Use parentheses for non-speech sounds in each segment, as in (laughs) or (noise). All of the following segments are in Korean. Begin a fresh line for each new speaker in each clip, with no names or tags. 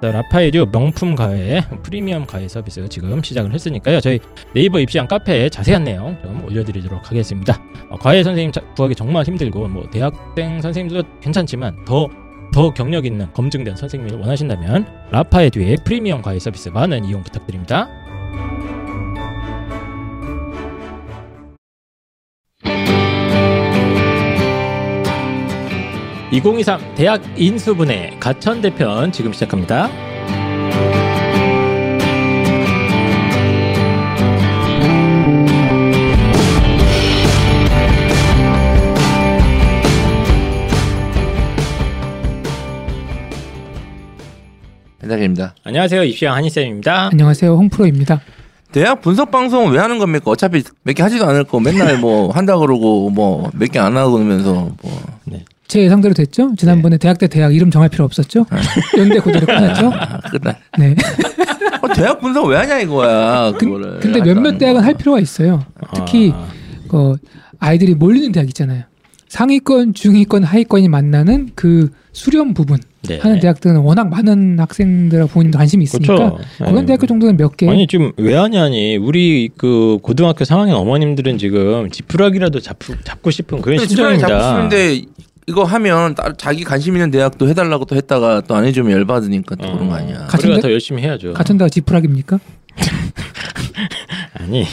자, 라파에듀 명품 과외 프리미엄 과외 서비스 지금 시작을 했으니까요. 저희 네이버 입시한 카페에 자세한 내용 좀 올려드리도록 하겠습니다. 어, 과외 선생님 자- 구하기 정말 힘들고 뭐 대학생 선생님도 괜찮지만 더 더 경력 있는 검증된 선생님을 원하신다면 라파에듀의 프리미엄 과외 서비스 많은 이용 부탁드립니다. 2023 대학 인수분해 가천 대편 지금 시작합니다.
hen달입니다.
안녕하세요. 입시왕 한희쌤입니다.
안녕하세요, 홍프로입니다.
대학 분석 방송 왜 하는 겁니까? 어차피 몇 개 하지도 않을 거 맨날 뭐 (laughs) 한다 그러고 뭐 몇 개 안 하고 그러면서 뭐
제 예상대로 됐죠? 지난번에 대학 대 대학 이름 정할 필요 없었죠? 연대 고대로 끝났죠? (laughs)
아, 끝나.
네.
어, 대학 분석 왜 하냐 이거야.
근-
그거를.
근데 몇몇 대학은 할 필요가 있어요. 특히
아,
그 아이들이 몰리는 대학 있잖아요. 상위권, 중위권, 하위권이 만나는 그 수렴 부분
네.
하는 대학들은 워낙 많은 학생들하고 부모님도 관심이 있으니까
그렇죠.
그런 대학교 정도는 몇 개.
아니 지금 왜 하냐니 우리 그 고등학교 3학년 어머님들은 지금 지푸라기라도 잡고, 잡고 싶은 그런 심정입니다.
잡고 싶은데 이거 하면 따- 자기 관심 있는 대학도 해달라고 또 했다가 또 안 해주면 열받으니까 또 그런 거 아니야.
같은
우리가 더 열심히 해야죠.
같은 데가 지푸라기입니까? (laughs)
아니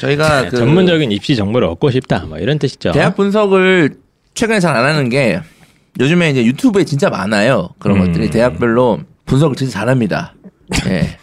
저희가 (laughs) 그
전문적인 입시 정보를 얻고 싶다. 뭐 이런 뜻이죠.
대학 분석을 최근에 잘 안 하는 게 요즘에 이제 유튜브에 진짜 많아요. 그런
음.
것들이 대학별로 분석을 진짜 잘합니다. 예.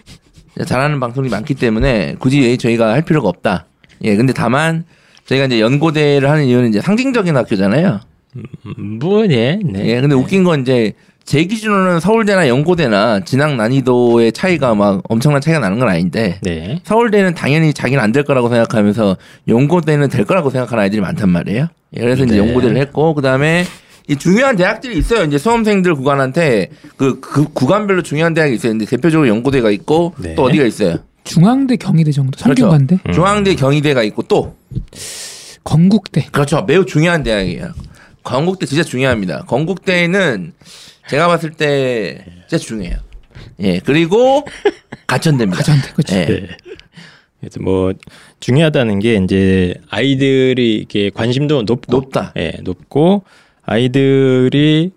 잘하는 방송이 많기 때문에 굳이 저희가 할 필요가 없다. 예. 근데 다만 저희가 이제 연고대를 하는 이유는 이제 상징적인 학교잖아요.
음, 뭐 네. 네.
예. 근데 웃긴 건 이제 제 기준으로는 서울대나 연고대나 진학 난이도의 차이가 막 엄청난 차이가 나는 건 아닌데
네.
서울대는 당연히 자기는 안 될 거라고 생각하면서 연고대는 될 거라고 생각하는 아이들이 많단 말이에요. 예, 그래서 이제
네.
연고대를 했고 그다음에 이 중요한 대학들이 있어요. 이제 수험생들 구간한테 그, 그 구간별로 중요한 대학이 있어요. 근데 대표적으로 연고대가 있고
네.
또 어디가 있어요?
중앙대, 경희대 정도,
그렇죠.
성균관대,
음.
중앙대, 경희대가 있고 또
건국대.
그렇죠. 매우 중요한 대학이에요. 건국대 진짜 중요합니다. 건국대는 제가 봤을 때 진짜 중요해요. 예. 그리고 가천대입니다.
가전대, 그렇죠.
예.
네. 그래서 뭐 중요하다는 게 이제 아이들이 이렇게 관심도 높고
높다.
예, 높고 아이들이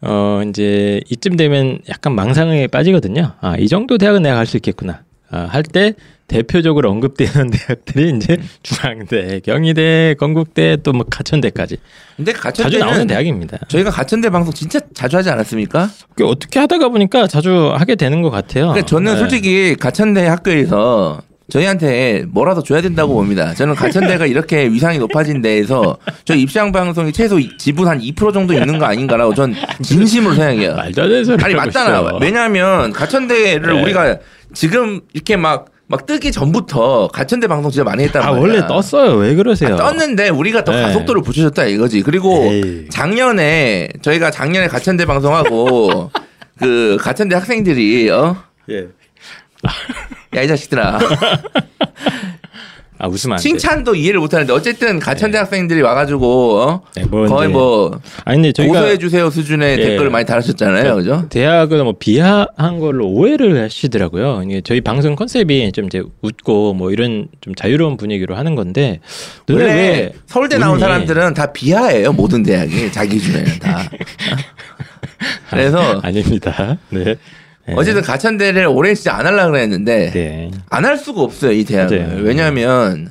어 이제 이쯤 되면 약간 망상에 빠지거든요. 아, 이 정도 대학은 내가 갈 수 있겠구나. 아, 할때 대표적으로 언급되는 (laughs) 대학들이 이제
음.
중앙대, 경희대, 건국대 또 뭐 가천대까지
근데
자주
가천대는
나오는 대학입니다.
저희가 가천대 방송 진짜 자주 하지 않았습니까?
어떻게 하다가 보니까 자주 하게 되는 것 같아요.
그러니까 저는
네.
솔직히 가천대 학교에서 저희한테 뭐라도 줘야 된다고 봅니다. 저는 가천대가 이렇게 위상이 높아진 데에서 저희 입시왕 방송이 최소 지분 한 2% 정도 있는 거 아닌가라고 전 진심으로 생각해요.
말도 안 되는 소리
아니 맞잖아. 왜냐하면 가천대를
네.
우리가 지금 이렇게 막막 뜨기 전부터 가천대 방송 진짜 많이 했단
아
말이야.
원래 떴어요. 왜 그러세요?
아, 떴는데 우리가 더
네.
가속도를 붙여줬다 이거지. 그리고
에이.
작년에 저희가 작년에 가천대 방송하고 (laughs) 그 가천대 학생들이 어
예. (laughs)
야 이 자식들아. (laughs)
아 웃으면.
칭찬도 이해를 못하는데 어쨌든 가천대 학생들이 와가지고 어?
네, 뭐
거의 뭐
아니 근데 저희가
고소해 주세요 수준의
예.
댓글을 많이 달아주셨잖아요, 그죠?
대학을 뭐 비하한 걸로 오해를 하시더라고요. 이게 저희 방송 컨셉이 좀 이제 웃고 뭐 이런 좀 자유로운 분위기로 하는 건데
원래
왜
서울대 나온
웃니?
사람들은 다 비하예요 모든 대학이 자기 기준에는 다. (laughs) 그래서
아 닙니다. 네. 네.
어쨌든 가천대를 올해 진짜 안 하려고 그랬는데
네.
안할 수가 없어요 이 대학을
맞아요.
왜냐하면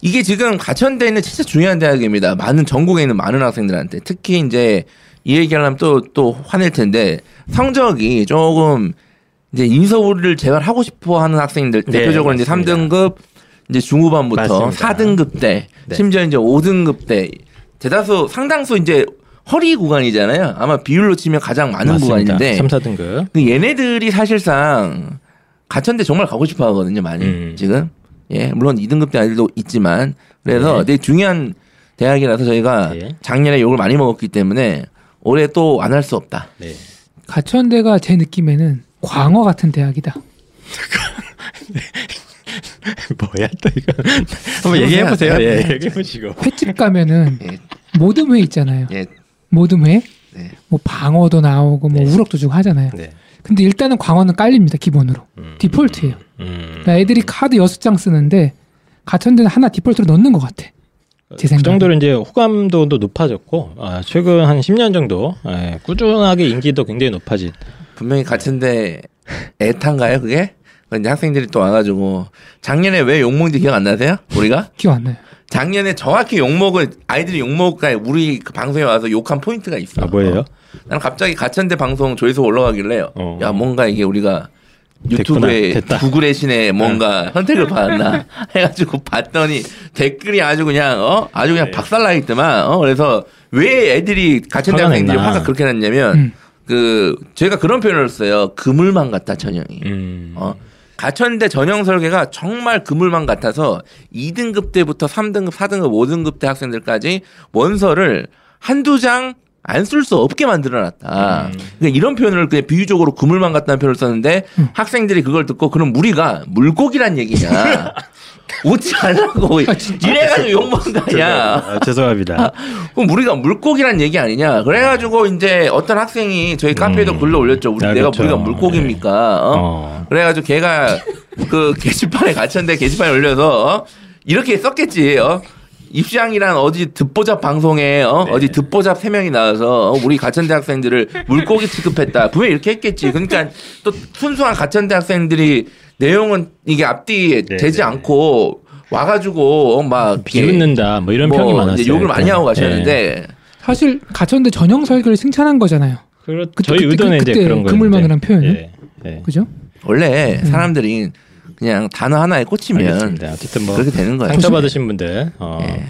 이게 지금 가천대는 진짜 중요한 대학입니다 많은 전국에 있는 많은 학생들한테 특히 이제 이 얘기하려면 또 또 화낼 텐데 성적이 조금 이제 인서울을 제발 하고 싶어 하는 학생들
네,
대표적으로 이제
맞습니다.
3등급 이제 중후반부터
맞습니다.
4등급 때
네.
심지어 이제 5등급 때 대다수 상당수 이제 허리 구간이잖아요 아마 비율로 치면 가장 많은 구간인데
3, 4등급.
그 얘네들이 사실상 가천대 정말 가고 싶어 하거든요, 많이.
음.
지금. 예, 물론 2등급 대 아이들도 있지만. 그래서
네.
되게 중요한 대학이라서 저희가
네.
작년에 욕을 많이 먹었기 때문에 올해 또 안 할 수 없다.
네.
가천대가 제 느낌에는 광어 같은 대학이다. (laughs)
뭐야 또 이거 한번 얘기해 보세요. 예, 얘기해 보시고.
횟집 가면은
예,
모듬회 있잖아요.
예,
모듬회.
네.
뭐 방어도 나오고 뭐
네.
우럭도 주고 하잖아요.
네.
근데 일단은 광어는 깔립니다 기본으로
음.
디폴트예요.
음.
그러니까 애들이 카드 여섯 장 쓰는데 가천대는 하나 디폴트로 넣는 것 같아.
제그
생각에.
정도로 이제 호감도도 높아졌고 아, 최근 한 10년 정도 예, 꾸준하게 인기도 굉장히 높아진.
분명히 가천대 (laughs) 애탄가요, 그게? 근데 학생들이 또 와가지고 작년에 왜 욕먹는지 기억 안 나세요? 우리가? (laughs)
기억 안 나요.
작년에 정확히 욕먹을 아이들이 욕먹을까 우리 그 방송에 와서 욕한 포인트가 있어.
아 뭐예요?
나는 갑자기 가천대 방송 조회수 올라가길래
어.
야 뭔가 이게 우리가 유튜브에. 구글의 신에 뭔가 선택을 받았나 (laughs) 해가지고 봤더니 댓글이 아주 그냥 어 아주 그냥
네.
박살나 있더만 어 그래서 왜 애들이 가천대 학생들이. 화가 그렇게 났냐면
음.
그 제가 그런 표현을 써요 그물망 같다 전형이
음.
어 가천대 전형 설계가 정말 그물망 같아서 2등급 때부터 3등급, 4등급, 5등급 때 학생들까지 원서를 한두 장 안 쓸 수 없게 만들어놨다.
음.
그러니까 이런 표현을 그냥 비유적으로 그물망 같다는 표현을 썼는데 학생들이 그걸 듣고 그럼 우리가 물고기란 얘기냐. (laughs) 웃지 말라고 이래가지고 욕먹은 거 아니야.
아, 죄송합니다. (laughs)
그럼 우리가 물고기란 얘기 아니냐. 그래가지고 이제 어떤 학생이 저희 카페에도
음.
글로 올렸죠. 우리
아,
내가
그렇죠.
우리가 물고기입니까? 어?
어.
그래가지고 걔가 그 (laughs) 게시판에 갇혔는데 게시판에 올려서 어? 이렇게 썼겠지. 어? 입시왕이란 어디 듣보잡 방송에 어?
네.
어디 듣보잡 세 명이 나와서 어? 우리 가천대 학생들을 물고기 취급했다. 분명 히 이렇게 했겠지. 그러니까 또 순수한 가천대 학생들이 내용은 이게 앞뒤에
네,
되지
네.
않고 와가지고 어, 막
비웃는다 뭐 이런
뭐
평이 많았어요.
욕을 많이 하고
네.
가셨는데
사실 가천대 전형 설계를 칭찬한 거잖아요.
그렇,
그때-
저희
그때-
의도는
그때
이제 그런 거예요.
그물망이란 표현은?
예. 예.
그죠?
원래
음.
사람들이 그냥 단어 하나에 꽂히면
알겠습니다. 어쨌든 뭐
그렇게 되는 거예요.
상처 받으신 분들 어,
예.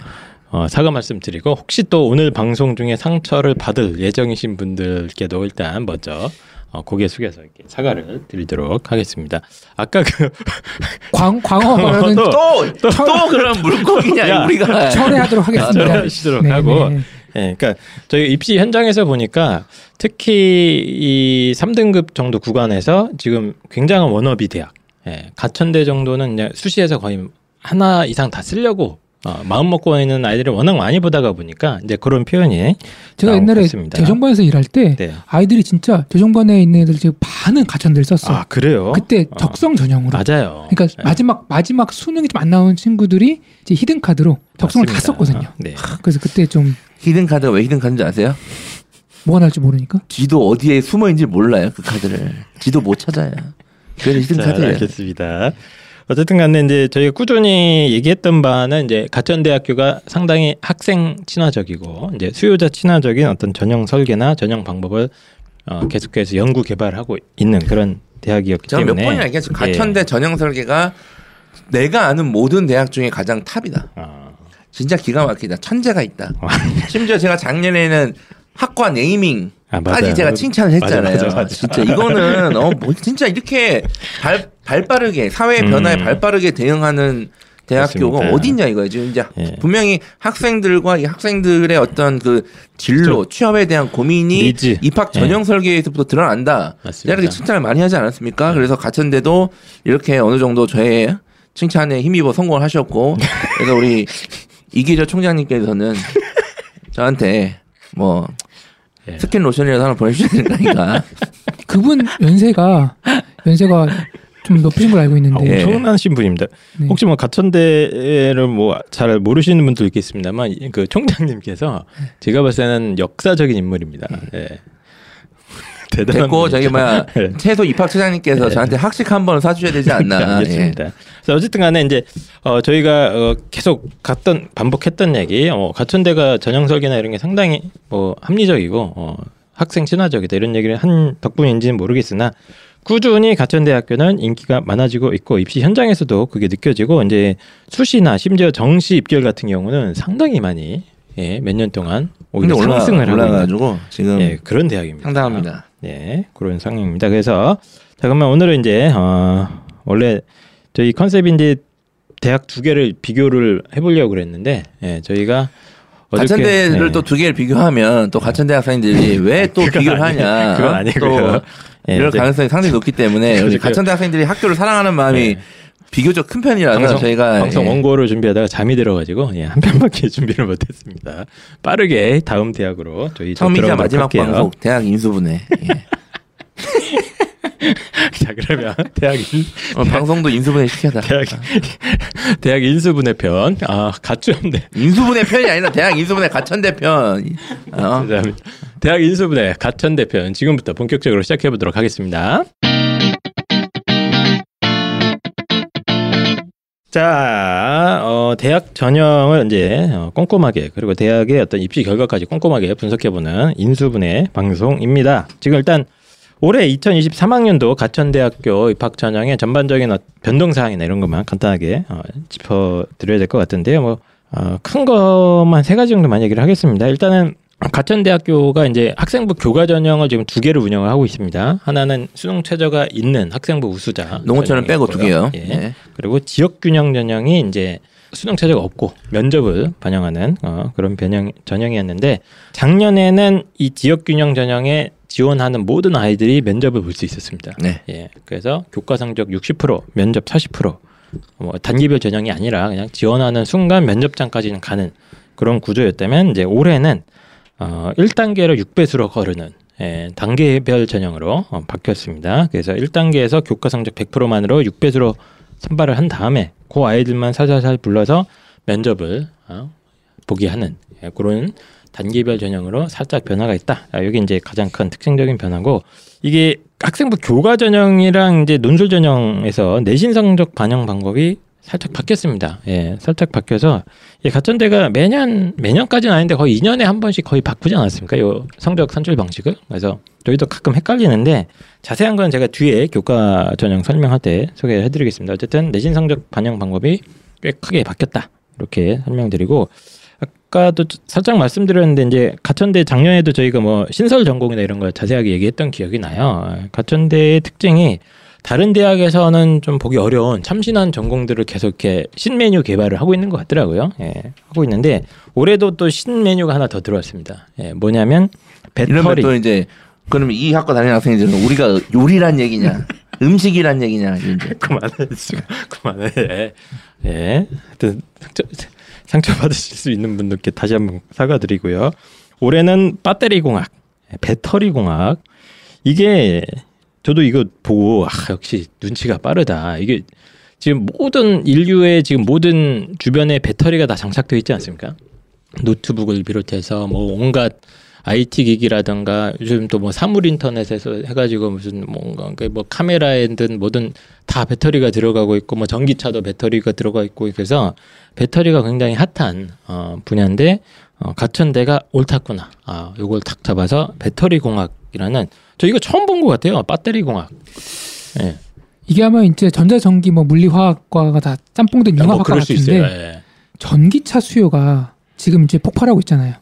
어, 사과 말씀드리고 혹시 또 오늘 방송 중에 상처를 받을 예정이신 분들께도 일단 먼저 어, 고개 숙여서 이렇게 사과를 드리도록 하겠습니다. 아까 그 (laughs)
광, 광어 발언은
또-
또, 또 그런 물고기냐,
야.
우리가.
철회하도록 하겠습니다.
철회하시도록
네,
하고
네.
예, 그러니까 저희 입시 현장에서 보니까 특히 이 3등급 정도 구간에서 지금 굉장한 워너비 대학, 예, 가천대 정도는 이제 수시에서 거의 하나 이상 다 쓰려고 어, 마음 먹고 있는 아이들을 워낙 많이 보다가 보니까 이제 그런 표현이
제가 옛날에
있습니다.
대정반에서 일할 때
네.
아이들이 진짜 대정반에 있는 애들 지금 반은 가천대를 썼어.
아 그래요?
그때
어.
적성 전형으로.
맞아요.
그러니까
예,
마지막 마지막 수능이 좀 안 나온 친구들이 이제 히든 카드로 적성을 다
맞습니다.
썼거든요.
네.
하, 그래서 그때 좀
히든 카드가 왜 히든 카드인지 아세요?
뭐가 날지 모르니까.
지도 어디에 숨어 있는지 몰라요, 그 카드를. 지도 못 찾아요. 그래서
자,
히든 카드예요.
알겠습니다. 어쨌든 간에 이제 저희가 꾸준히 얘기했던 바는 이제 가천대학교가 상당히 학생 친화적이고 이제 수요자 친화적인 어떤 전형 설계나 전형 방법을 어, 계속해서 연구 개발하고 있는 그런 대학이었기
제가 몇
때문에
번이나 얘기했죠.
예.
가천대 전형 설계가 내가 아는 모든 대학 중에 가장 top이다.
아,
진짜 기가 막히다. 천재가 있다.
아. (laughs)
심지어 제가 작년에는 학과 네이밍
아,
까지. 제가 칭찬을
맞아,
했잖아요.
맞아, 맞아.
진짜 이거는 어 뭐 진짜 이렇게 발 발 빠르게 사회 변화에
음.
발 빠르게 대응하는 대학교가
그렇습니다.
어딨냐 이거예요. 지금 이제
예.
분명히 학생들과 이 학생들의 어떤 그 진로, 취업에 대한 고민이
니즈.
입학 전형 설계에서부터 드러난다.
맞습니다.
이렇게 칭찬을 많이 하지 않았습니까? 그래서 가천대도 이렇게 어느 정도 저의 칭찬에 힘입어 성공을 하셨고, 그래서 우리 (laughs) 이길여 총장님께서는 저한테 뭐
예.
스킨 로션이라도 하나 보내주셔야 아닌가. (laughs)
그분 연세가 연세가 좀 높으신 걸 알고
아,
있는데
예.
엄청나신 분입니다.
네.
혹시 뭐 가천대를 뭐 잘 모르시는 분도 있겠습니다만 이- 그 총장님께서 제가 봤을 때는 역사적인 인물입니다. 예. 대단한
됐고 저기. 뭐야
예. (laughs)
최소 입학 처장님께서 저한테 학식 한 번 사주셔야 되지 않나. 예.
알겠습니다. 그래서 어쨌든 간에 이제 어, 저희가 어, 계속 갔던 반복했던 얘기, 어, 가천대가 전형 설계나 이런 게 상당히 뭐 합리적이고 어, 학생 친화적이다 이런 얘기를 한 덕분인지는 모르겠으나 꾸준히 가천대학교는 인기가 많아지고 있고 입시 현장에서도 그게 느껴지고 이제 수시나 심지어 정시 입결 같은 경우는 상당히 많이 예, 몇 년 동안 오히려
올라
상승을 하고 있는
올라가지고 지금
예, 그런 대학입니다.
상당합니다.
예, 그런 상황입니다. 그래서 자 그러면 오늘은 이제 어, 원래 저희 컨셉이 이제 대학 두 개를 비교를 해보려고 그랬는데 예, 저희가 어저께-
가천대를
예.
또두 개를 비교하면 또 가천대 학생들이 (laughs) 왜 또 비교를
아니-
하냐.
그건 아니고요.
또
예,
이럴
이제
가능성이 상당히 높기 때문에 (laughs) 우리
그리고-
가천대 학생들이 학교를 사랑하는 마음이
예.
비교적 큰 편이라서
방송,
저희가
방송
예.
원고를 준비하다가 잠이 들어가지고 예, 한 편밖에 (laughs) 준비를 못했습니다. 빠르게 다음 대학으로 저희 또
처음이자 마지막
할게요.
방송 대학 인수분해. 예. (laughs)
자 그러면 대학 인,
오늘 방송도 인수분해 시켜다.
대학 대학 인수분해 편. 아 가츠없네.
인수분해 편이 아니라 대학 인수분해 가천대 편. 어?
대학 인수분해 가천 대 편 지금부터 본격적으로 시작해 보도록 하겠습니다. 자, 어, 대학 전형을 이제 어, 꼼꼼하게 그리고 대학의 어떤 입시 결과까지 꼼꼼하게 분석해보는 인수분해 방송입니다. 지금 일단 올해 2023학년도 가천대학교 입학 전형의 전반적인 어- 변동 사항이나 이런 것만 간단하게 어, 짚어드려야 될 것 같은데요. 뭐 어, 큰 것만 세 가지 정도만 얘기를 하겠습니다. 일단은 가천대학교가 이제 학생부 교과 전형을 지금 두 개를 운영을 하고 있습니다. 하나는 수능 최저가 있는 학생부 우수자
농어촌을 빼고 두 개요.
예.
예.
그리고 지역 균형 전형이 이제 수능 최저가 없고 면접을 반영하는 어, 그런 변형 전형이었는데 작년에는 이 지역 균형 전형에 지원하는 모든 아이들이 면접을 볼 수 있었습니다.
네.
예. 그래서 교과 성적 60%, 면접 40%, 뭐 단기별 전형이 아니라 그냥 지원하는 순간 면접장까지는 가는 그런 구조였다면 이제 올해는 어 1단계를 6배수로 거르는 예, 단계별 전형으로 어, 바뀌었습니다. 그래서 1단계에서 교과 성적 100%만으로 6배수로 선발을 한 다음에 그 아이들만 살살살 불러서 면접을 어, 보게 하는 예, 그런 단계별 전형으로 살짝 변화가 있다. 아, 여기 이제 가장 큰 특징적인 변화고 이게 학생부 교과 전형이랑 이제 논술 전형에서 내신 성적 반영 방법이 살짝 바뀌었습니다. 예, 살짝 바뀌어서 이 가천대가 매년 매년까지는 아닌데 거의 2년에 한 번씩 거의 바꾸지 않았습니까? 요 성적 산출 방식을. 그래서 저희도 가끔 헷갈리는데 자세한 건 제가 뒤에 교과 전형 설명할 때 소개해 드리겠습니다. 어쨌든 내신 성적 반영 방법이 꽤 크게 바뀌었다. 이렇게 설명드리고 아까도 살짝 말씀드렸는데 이제 가천대 작년에도 저희가 뭐 신설 전공이나 이런 걸 자세하게 얘기했던 기억이 나요. 가천대의 특징이 다른 대학에서는 좀 보기 어려운 참신한 전공들을 계속 이렇게 신메뉴 개발을 하고 있는 것 같더라고요. 예, 하고 있는데 올해도 또 신메뉴가 하나 더 들어왔습니다. 예, 뭐냐면
이러면
배터리.
또 이제 그러면 이 학과 다니는 학생들은 우리가 요리란 얘기냐, (laughs) 음식이란 얘기냐 이제
그만해. 그만해. 예. 예. 하여튼 상처, 상처 받으실 수 있는 분들께 다시 한번 사과드리고요. 올해는 배터리 공학, 배터리 공학. 이게 저도 이거 보고 아 역시 눈치가 빠르다. 이게 지금 모든 인류의 지금 모든 주변에 배터리가 다 장착되어 있지 않습니까? 노트북을 비롯해서 뭐 온갖 IT 기기라든가 요즘 또 뭐 사물 인터넷에서 해가지고 무슨 뭔가 그뭐 카메라에든 뭐든 다 배터리가 들어가고 있고 뭐 전기차도 배터리가 들어가 있고 그래서 배터리가 굉장히 핫한 어, 분야인데 어, 가천대가 옳았구나. 아 요걸 탁 잡아서 배터리 공학이라는 저 이거 처음 본 것 같아요. 배터리 공학. 예.
이게 아마 이제 전자전기 뭐 물리화학과가 다 짬뽕된
뭐
융합학과
그럴 수
같은데
있어요. 예.
전기차 수요가 지금 이제 폭발하고 있잖아요.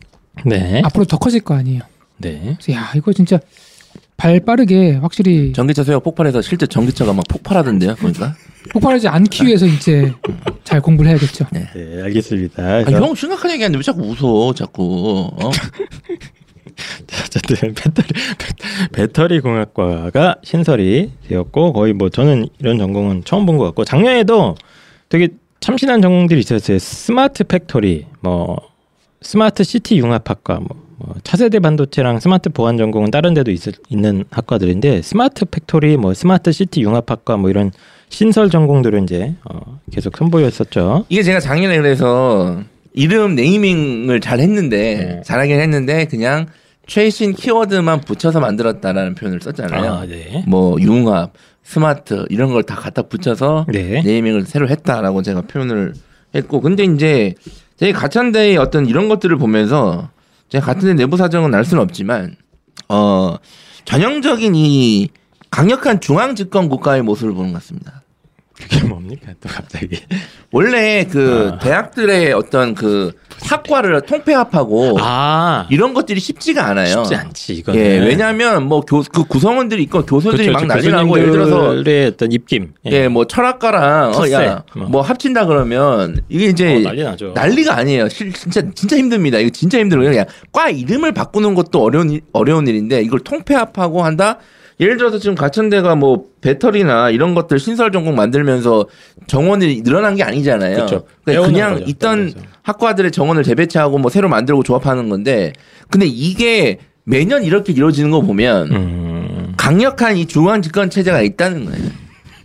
네.
앞으로 더 커질 거 아니에요.
네.
그래서 야 이거 진짜 발 빠르게 확실히
전기차 소형 폭발해서 실제 전기차가 막 폭발하던데요, 보니까.
폭발하지 않기 위해서 이제 잘 공부를 해야겠죠.
네, 알겠습니다.
아, 형 심각한 얘기하는데 왜 자꾸 웃어, 자꾸. 어? (laughs)
어쨌든 배터리 배터리 공학과가 신설이 되었고 거의 뭐 저는 이런 전공은 처음 본 것 같고 작년에도 되게 참신한 전공들이 있었어요. smart factory, 뭐 smart city 융합학과, 뭐, 뭐 차세대 반도체랑 스마트 보안 전공은 다른 데도 있, 있는 학과들인데 smart factory, 뭐 smart city 융합학과 뭐 이런 신설 전공들은 이제 어, 계속 선보였었죠.
이게 제가 작년에 그래서 이름 naming을 잘 했는데,
네.
잘하긴 했는데, 그냥 최신 키워드만 붙여서 만들었다라는 표현을 썼잖아요.
아, 네.
뭐, 융합, 스마트, 이런 걸 다 갖다 붙여서
네.
네이밍을 새로 했다라고 제가 표현을 했고, 근데 이제 제 가천대의 어떤 이런 것들을 보면서 제가 가천대 내부 사정은 알 수는 없지만, 어, 전형적인 이 강력한 중앙 집권 국가의 모습을 보는 것 같습니다.
그게 뭡니까 또 갑자기? (laughs)
원래 그
아.
대학들의 어떤 그 학과를 통폐합하고
아
이런 것들이 쉽지가 않아요.
쉽지 않지 이거는.
예, 왜냐하면 뭐교그 구성원들이 있고 교수들이
그렇죠.
막 난리 나고 예를 들어서
어떤 입김.
예, 뭐 철학과랑 어, 야,
뭐.
뭐 합친다 그러면 이게 이제
어, 난리 나죠.
난리가 아니에요. 실- 진짜 진짜 힘듭니다. 이거 진짜 힘들어요. 그냥 과 이름을 바꾸는 것도 어려운 일- 어려운 일인데 이걸 통폐합하고 한다. 예를 들어서 지금 가천대가 뭐 배터리나 이런 것들 신설 전공 만들면서 정원이 늘어난 게 아니잖아요.
그렇죠.
그러니까 그냥
거죠,
있던
배우면서.
학과들의 정원을 재배치하고 뭐 새로 만들고 조합하는 건데 근데 이게 매년 이렇게 이루어지는 거 보면
음.
강력한 이 중앙 집권 체제가 있다는 거예요.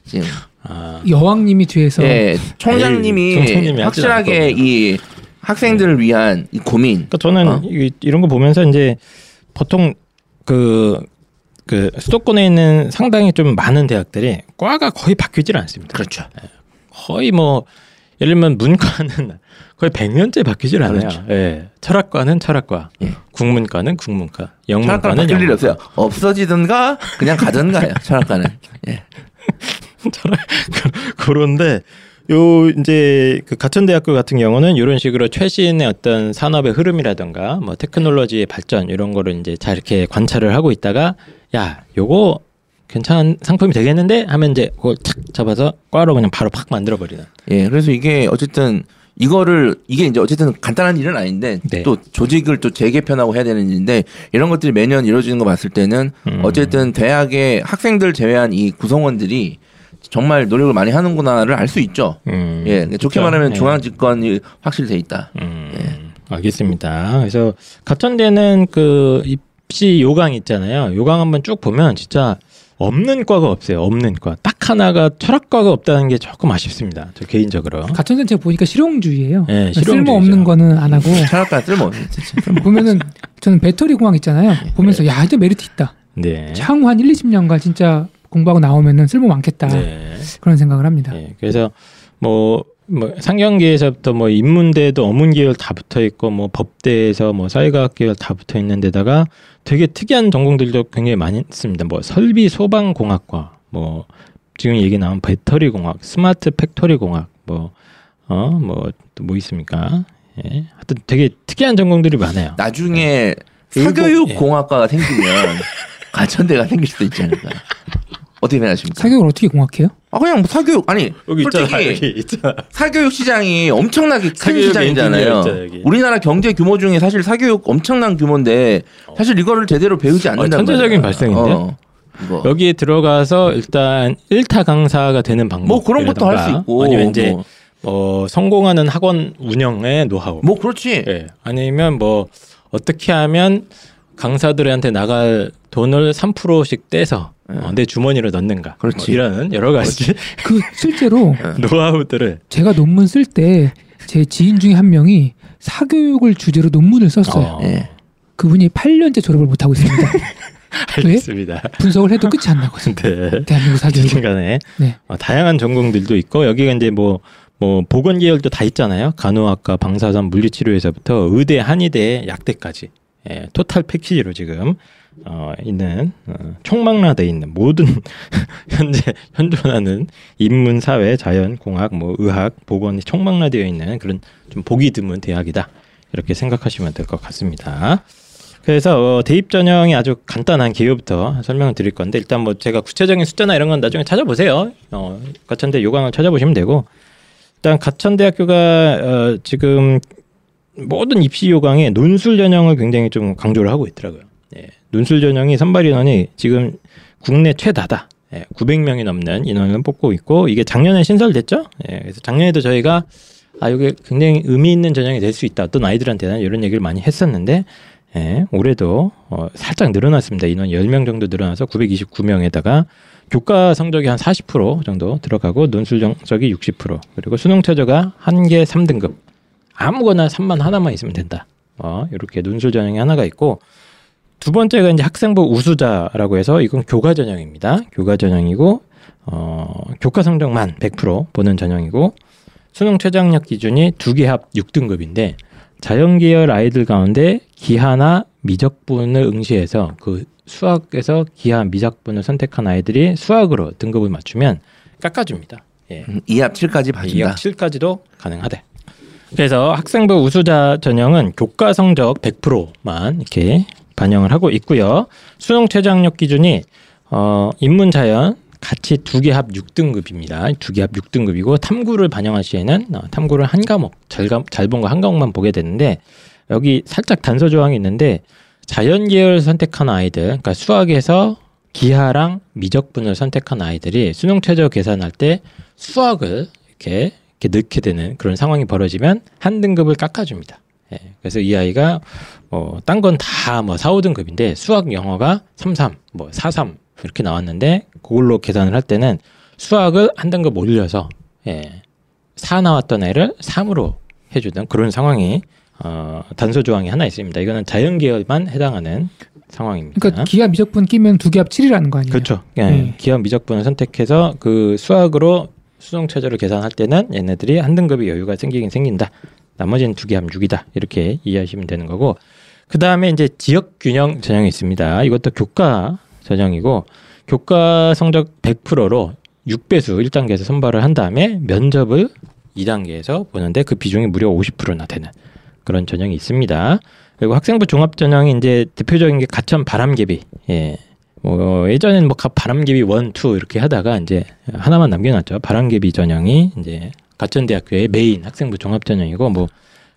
지금.
아.
여왕님이 뒤에서
예, 총장님이
에이,
확실하게 이 학생들을 위한 이 고민.
그러니까 저는
어?
이, 이런 거 보면서 이제 보통 그, 그 수도권에 있는 상당히 좀 많은 대학들이 과가 거의 바뀌질 않습니다.
그렇죠.
거의 뭐 예를 들면 문과는 (laughs) 거의 100년째 바뀌질 않아요.
그렇죠.
예. 철학과는 철학과,
예.
국문과는 국문과, 영문과는 영문과.
없어요. 없어지든가 그냥 가든가요. (laughs) 철학과는. 예. (laughs)
그런데 요 이제 그 가천대학교 같은 경우는 이런 식으로 최신의 어떤 산업의 흐름이라든가 뭐 테크놀로지의 발전 이런 거를 이제 잘 이렇게 관찰을 하고 있다가 야 요거 괜찮은 상품이 되겠는데 하면 이제 그걸 탁 잡아서 과로 그냥 바로 팍 만들어 버리는
예. 그래서 이게 어쨌든 이거를 이게 이제 어쨌든 간단한 일은 아닌데
네.
또 조직을 또 재개편하고 해야 되는 일인데 이런 것들이 매년 이루어지는 거 봤을 때는
음.
어쨌든 대학의 학생들 제외한 이 구성원들이 정말 노력을 많이 하는구나를 알 수 있죠.
음,
예. 좋게
그렇죠.
말하면
예.
중앙 집권이 확실히 돼 있다.
음, 알겠습니다. 그래서 가천대는 그 입시 요강 있잖아요. 요강 한번 쭉 보면 진짜 없는 과가 없어요. 없는 과. 딱 하나가 철학과가 없다는 게 조금 아쉽습니다. 저 개인적으로.
가천대 제가 보니까 실용주의예요.
예,
쓸모
실용주의죠.
없는 거는 안 하고
철학과 쓸모없는 진짜 (laughs) 쓸모.
보면은 저는 배터리 공학 있잖아요. 보면서 야 이제 메리트 있다.
네.
향후 한 1, 20년간 진짜 공부하고 나오면은 쓸모 많겠다.
네.
그런 생각을 합니다.
예, 그래서 뭐, 뭐 상경계에서부터 뭐 인문대도 어문 계열 다 붙어 있고 뭐 법대에서 뭐 사회과학 계열 다 붙어 있는 데다가 되게 특이한 전공들도 굉장히 많이 있습니다. 뭐 설비 소방 공학과 뭐 지금 얘기 나온 배터리 공학, smart factory 공학 뭐 어, 뭐 또뭐 있습니까? 예. 하여튼 되게 특이한 전공들이 많아요.
나중에
교육공-
사교육
예.
공학과가 생기면 (laughs) 가천대가 생길 수도 있지 않을까. (laughs) 어떻게 생각하십니까?
사교육을 어떻게 공학해요?
아 그냥 뭐 사교육 아니 솔직히
있잖아.
사교육 시장이 엄청나게 큰
사교육
시장이잖아요.
엔지니어 여기.
우리나라 경제 규모 중에 사실 사교육 엄청난 규모인데 사실 이거를 제대로 배우지 않는단
어, 천재적인. 발상인데?
어, 이거.
여기에 들어가서 일단 일타 강사가 되는 방법.
뭐 그런 것도 할 수 있고
아니면 이제
뭐,
어, 성공하는 학원 운영의 노하우.
뭐 그렇지.
예. 아니면 뭐 어떻게 하면 강사들한테 나갈 돈을 3%씩 떼서 어, 내 주머니로 넣는가.
예. 그렇지.
뭐 이런 여러 가지 (laughs)
그 실제로 (laughs)
노하우들을
제가 논문 쓸 때 제 지인 중에 한 명이 사교육을 주제로 논문을 썼어요.
어,
예.
그분이 8년째 졸업을 못 하고 있습니다. (laughs)
알겠습니다.
분석을 해도 끝이 안 나거든요.
네.
대한민국 사교육.
간에
네.
어, 다양한 전공들도 있고 여기가 이제 뭐 뭐 보건 계열도 다 있잖아요. 간호학과, 방사선, 물리치료에서부터 의대, 한의대, 약대까지 예, 토탈 패키지로 지금 어, 있는 어, 총망라돼 있는 모든 (laughs) 현재 현존하는 인문, 사회, 자연, 공학, 뭐 의학, 보건이 총망라되어 있는 그런 좀 보기 드문 대학이다 이렇게 생각하시면 될 것 같습니다. 그래서 어, 대입 전형이 아주 간단한 개요부터 설명을 드릴 건데 일단 뭐 제가 구체적인 숫자나 이런 건 나중에 찾아보세요. 어, 가천대 요강을 찾아보시면 되고 일단 가천대학교가 어, 지금 모든 입시 요강에 논술 전형을 굉장히 좀 강조를 하고 있더라고요. 예, 논술 전형이 선발 인원이 지금 국내 최다다. 예, 900명이 넘는 인원을 뽑고 있고 이게 작년에 신설됐죠. 예, 그래서 작년에도 저희가 아 이게 굉장히 의미 있는 전형이 될 수 있다. 어떤 아이들한테는 이런 얘기를 많이 했었는데 예, 올해도 어, 살짝 늘어났습니다. 인원 10명 정도 늘어나서 929명에다가 교과 성적이 한 40% 정도 들어가고 논술 성적이 60% 그리고 수능 최저가 한 개 3등급 아무거나 3만 하나만 있으면 된다. 어, 이렇게 논술 전형이 하나가 있고 두 번째가 이제 학생부 우수자라고 해서 이건 교과 전형입니다. 교과 전형이고 어, 교과 성적만 100% 보는 전형이고 수능 최저학력 기준이 두 개 합 6등급인데 자연계열 아이들 가운데 기하나 미적분을 응시해서 그 수학에서 기하 미적분을 선택한 아이들이 수학으로 등급을 맞추면 깎아줍니다. 예.
음, 2합 7까지 봐준다.
2학 7까지도 가능하대. 그래서 학생부 우수자 전형은 교과 성적 100%만 이렇게 반영을 하고 있고요. 수능 최저학력 기준이 어, 인문 자연 같이 두 개 합 6등급입니다. 두 개 합 6등급이고 탐구를 반영할 시에는 어, 탐구를 한 과목 잘 본 거 한 과목만 보게 되는데 여기 살짝 단서 조항이 있는데 자연 계열 선택한 아이들, 그러니까 수학에서 기하랑 미적분을 선택한 아이들이 수능 최저 계산할 때 수학을 이렇게 이렇게 넣게 되는 그런 상황이 벌어지면 한 등급을 깎아줍니다. 예, 그래서 이 아이가 뭐 딴 건 다 뭐 4, 5등급인데 수학 영어가 3, 3, 뭐 4, 3 이렇게 나왔는데 그걸로 계산을 할 때는 수학을 한 등급 올려서 예, 4 나왔던 애를 3으로 해주던 그런 상황이 어, 단서 조항이 하나 있습니다. 이거는 자연 계열만 해당하는 상황입니다.
그러니까 기하 미적분 끼면 두개합 7이라는 거 아니에요?
그렇죠. 예,
네.
기하 미적분을 선택해서 그 수학으로 수능 최저를 계산할 때는 얘네들이 한 등급의 여유가 생기긴 생긴다. 나머지는 두개 하면 6이다. 이렇게 이해하시면 되는 거고. 그 다음에 이제 지역 균형 전형이 있습니다. 이것도 교과 전형이고 교과 성적 100%로 6배수 1단계에서 선발을 한 다음에 면접을 2단계에서 보는데 그 비중이 무려 50%나 되는 그런 전형이 있습니다. 그리고 학생부 종합 전형이 이제 대표적인 게 가천 바람개비. 예. 뭐 예전에는 뭐 가- 바람개비 one, two 이렇게 하다가 이제 하나만 남겨놨죠. 바람개비 전형이 이제 가천대학교의 메인 학생부 종합 전형이고 뭐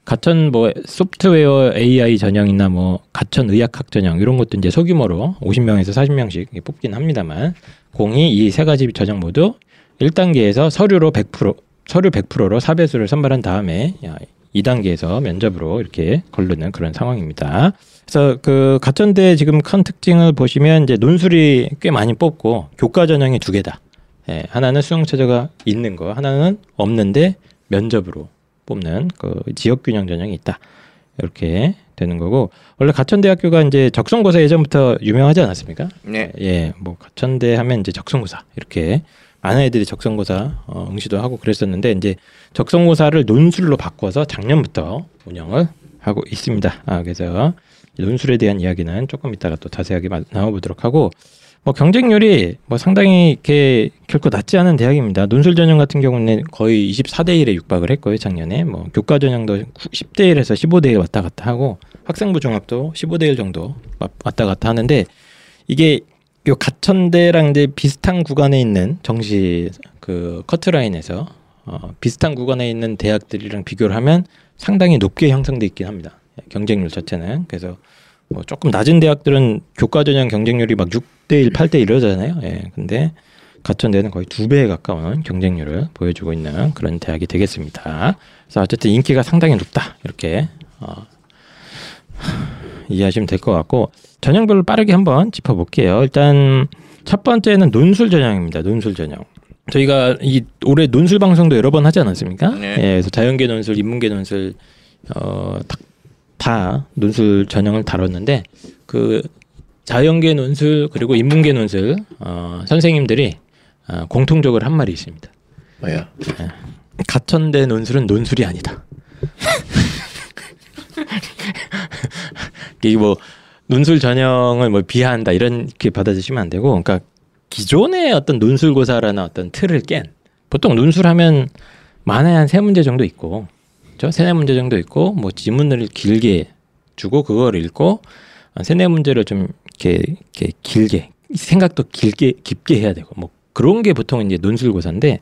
가천 뭐 소프트웨어 AI 전형이나 뭐 가천 의약학 전형 이런 것도 이제 소규모로 50명에서 40명씩 뽑긴 합니다만 공히 이 세 가지 전형 모두 1단계에서 서류로 100% 서류 100%로 4배수를 선발한 다음에 2단계에서 면접으로 이렇게 걸르는 그런 상황입니다. 그래서 그 가천대 지금 큰 특징을 보시면 이제 논술이 꽤 많이 뽑고 교과 전형이 두 개다. 예, 하나는 수능 최저가 있는 거, 하나는 없는데 면접으로 뽑는 그 지역 균형 전형이 있다. 이렇게 되는 거고 원래 가천대학교가 이제 적성고사 예전부터 유명하지 않았습니까?
네.
예, 뭐 가천대 하면 이제 적성고사 이렇게 많은 애들이 적성고사 어, 응시도 하고 그랬었는데 이제 적성고사를 논술로 바꿔서 작년부터 운영을 하고 있습니다. 아, 그래서 논술에 대한 이야기는 조금 이따가 또 자세하게 마- 나눠보도록 하고 뭐 경쟁률이 뭐 상당히 이렇게 결코 낮지 않은 대학입니다. 논술 전형 같은 경우는 거의 24대 1에 육박을 했고요, 작년에. 뭐 교과 전형도 10대 1에서 15대 1 왔다 갔다 하고 학생부 종합도 15대 1 정도 와- 왔다 갔다 하는데 이게 요 가천대랑 이제 비슷한 구간에 있는 정시 그 커트라인에서 어, 비슷한 구간에 있는 대학들이랑 비교를 하면 상당히 높게 형성돼 있긴 합니다. 경쟁률 자체는 그래서 뭐 조금 낮은 대학들은 교과 전형 경쟁률이 막 6대 1, 8대 1 이러잖아요. 예. 근데 가천대는 거의 두 배에 가까운 경쟁률을 보여주고 있는 그런 대학이 되겠습니다. 그래서 어쨌든 인기가 상당히 높다. 이렇게 어, 이해하시면 될 것 같고 전형별로 빠르게 한번 짚어볼게요. 일단 첫 번째는 논술 전형입니다. 논술 전형. 저희가 이 올해 논술 방송도 여러 번 하지 않았습니까?
네.
예, 그래서 자연계 논술, 인문계 논술 어, 다, 다 논술 전형을 다뤘는데 그 자연계 논술 그리고 인문계 논술 어, 선생님들이 어, 공통적으로 한 말이 있습니다.
뭐야?
가천대 논술은 논술이 아니다. (laughs) 이게 뭐 논술 전형을 뭐 비하한다 이렇게 받아들이시면 안 되고, 그러니까 기존의 어떤 논술고사라는 어떤 틀을 깬 보통 논술하면 만에 한 세 문제 정도 있고, 그죠? 세네 문제 정도 있고, 뭐 지문을 길게 주고 그걸 읽고 어, 세뇌 문제를 좀 이렇게, 이렇게 길게 생각도 길게 깊게 해야 되고 뭐 그런 게 보통 이제 논술고사인데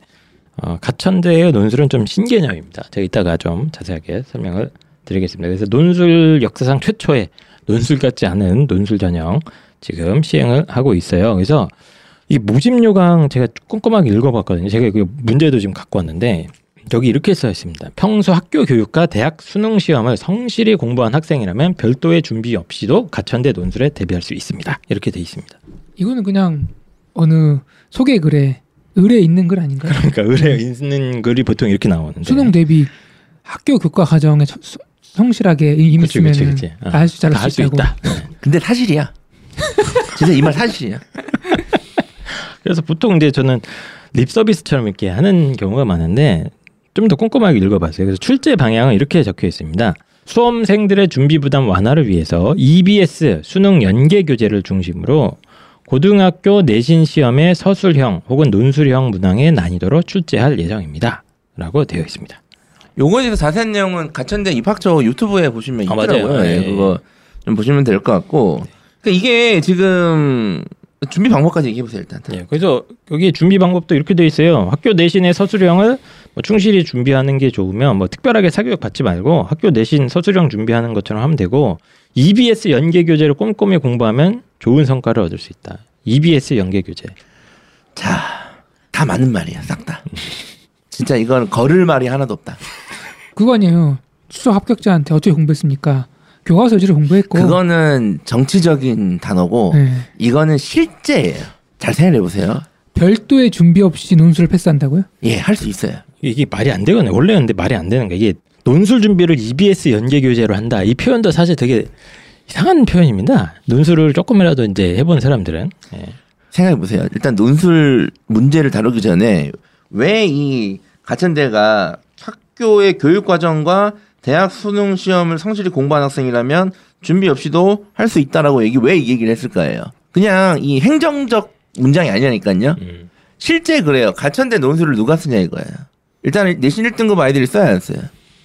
어, 가천대의 논술은 좀 신개념입니다. 제가 이따가 좀 자세하게 설명을 드리겠습니다. 그래서 논술 역사상 최초의 논술 같지 않은 논술 전형 지금 시행을 하고 있어요. 그래서 이 모집요강 제가 꼼꼼하게 읽어봤거든요. 제가 그 문제도 지금 갖고 왔는데 여기 이렇게 써 있습니다. 평소 학교 교육과 대학 수능 시험을 성실히 공부한 학생이라면 별도의 준비 없이도 가천대 논술에 대비할 수 있습니다. 이렇게 돼 있습니다.
이거는 그냥 어느 소개 글에 의뢰 있는 글 아닌가요?
그러니까 의뢰 있는 글이 보통 이렇게 나오는데
수능 대비 학교 교과 과정에 성실하게
그치,
임했으면
그치, 그치. 어.
다할수 잘할 다할수
수.
있다.
근데 사실이야. 진짜 이 말 사실이야. (laughs)
그래서 보통 이제 저는 립 서비스처럼 이렇게 하는 경우가 많은데 좀 더 꼼꼼하게 읽어봤어요. 그래서 출제 방향은 이렇게 적혀 있습니다. 수험생들의 준비 부담 완화를 위해서 EBS 수능 연계 교재를 중심으로 고등학교 내신 시험의 서술형 혹은 논술형 문항의 난이도로 출제할 예정입니다. 라고 되어 있습니다.
요거에 대해서 자세한 내용은 가천대 입학처 유튜브에 보시면
아,
있더라고요.
맞아요.
예,
네.
그거 좀 보시면 될 것 같고. 그러니까 이게 지금 준비 방법까지 얘기해 보세요 일단.
예, 그래서 여기 준비 방법도 이렇게 돼 있어요. 학교 내신의 서술형을 뭐 충실히 준비하는 게 좋으면 뭐 특별하게 사교육 받지 말고 학교 내신 서술형 준비하는 것처럼 하면 되고 EBS 연계 교재를 꼼꼼히 공부하면 좋은 성과를 얻을 수 있다. EBS 연계 교재.
자, 다 맞는 말이야, 싹 다. (laughs) 진짜 이건 걸을 말이 하나도 없다.
그거 아니에요. 수석 합격자한테 어떻게 공부했습니까? 교과서 위주로 공부했고.
그거는 정치적인 단어고
네.
이거는 실제예요. 잘 생각해 보세요.
별도의 준비 없이 논술을 패스한다고요?
예, 할 수 있어요.
이게 말이 안 되거든요. 원래는 근데 말이 안 되는 거야. 이게 논술 준비를 EBS 연계 교재로 한다. 이 표현도 사실 되게 이상한 표현입니다. 논술을 조금이라도 이제 해본 사람들은 예.
생각해 보세요. 일단 논술 문제를 다루기 전에 왜 이 가천대가 학교의 교육 과정과 대학 수능 시험을 성실히 공부한 학생이라면 준비 없이도 할 수 있다라고 얘기 왜 이 얘기를 했을까요? 그냥 이 행정적 문장이 아니라니까요.
음.
실제 그래요. 가천대 논술을 누가 쓰냐 이거예요. 일단 내신 1등급 아이들이 써야 안 써요.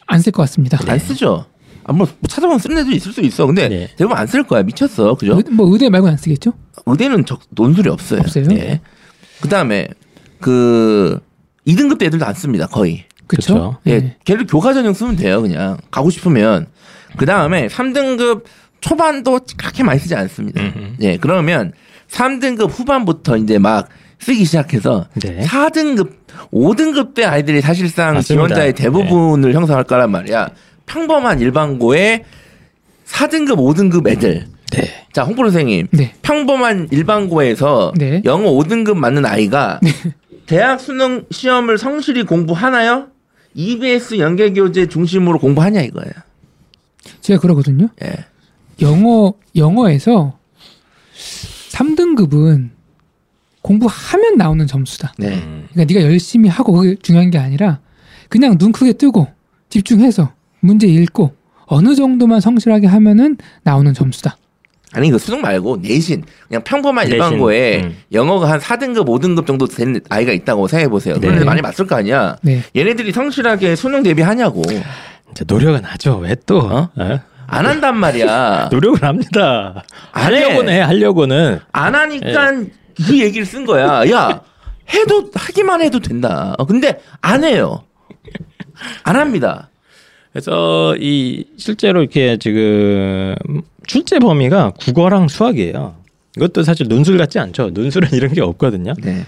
안 쓸 것 같습니다.
안 쓰죠. 아, 뭐, 뭐 찾아보면 쓰는 애도 있을 수 있어. 근데
네.
대부분 안 쓸 거야. 미쳤어. 그죠?
의- 뭐 의대 말고 안 쓰겠죠?
의대는 적, 논술이 없어요.
없어요?
예. 그 다음에 그 2등급 때 애들도 안 씁니다. 거의.
그쵸?
그쵸.
예.
네.
걔를 교과 전형 쓰면 돼요. 그냥 가고 싶으면. 그 다음에 3등급 초반도 그렇게 많이 쓰지 않습니다.
음흠.
예. 그러면 3등급 후반부터 이제 막 쓰기 시작해서
네.
4등급, 5등급 때 아이들이 사실상
맞습니다.
지원자의 대부분을 형성할 거란 말이야. 평범한 일반고에 4등급, 5등급 애들.
네.
자, 홍보 선생님.
네.
평범한 일반고에서
네.
영어 5등급 맞는 아이가 대학 수능 시험을 성실히 공부하나요? EBS 연계 교재 중심으로 공부하냐 이거예요.
제가 그러거든요.
예.
영어 영어에서 3등급은 공부하면 나오는 점수다.
네.
음.
그러니까 네가 열심히 하고 그게 중요한 게 아니라 그냥 눈 크게 뜨고 집중해서 문제 읽고 어느 정도만 성실하게 하면은 나오는 점수다.
아니 이거 수능 말고 내신 그냥 평범한
내신,
일반고에
음.
영어가 한 4등급, 5등급 정도 된 아이가 있다고 생각해 보세요. 그런데
네.
많이 맞을 거 아니야.
네.
얘네들이 성실하게 수능 대비하냐고.
이제 노력은 하죠. 왜 또?
어?
어?
안 한단 말이야. (laughs)
노력을 합니다.
안 해.
하려고는 해, 하려고는.
안 하니까 그 얘기를 쓴 거야. 야, 해도 하기만 해도 된다. 어, 근데 안 해요. 안 합니다.
그래서 이 실제로 이렇게 지금 출제 범위가 국어랑 수학이에요. 이것도 사실 논술 같지 않죠. 논술은 이런 게 없거든요.
네.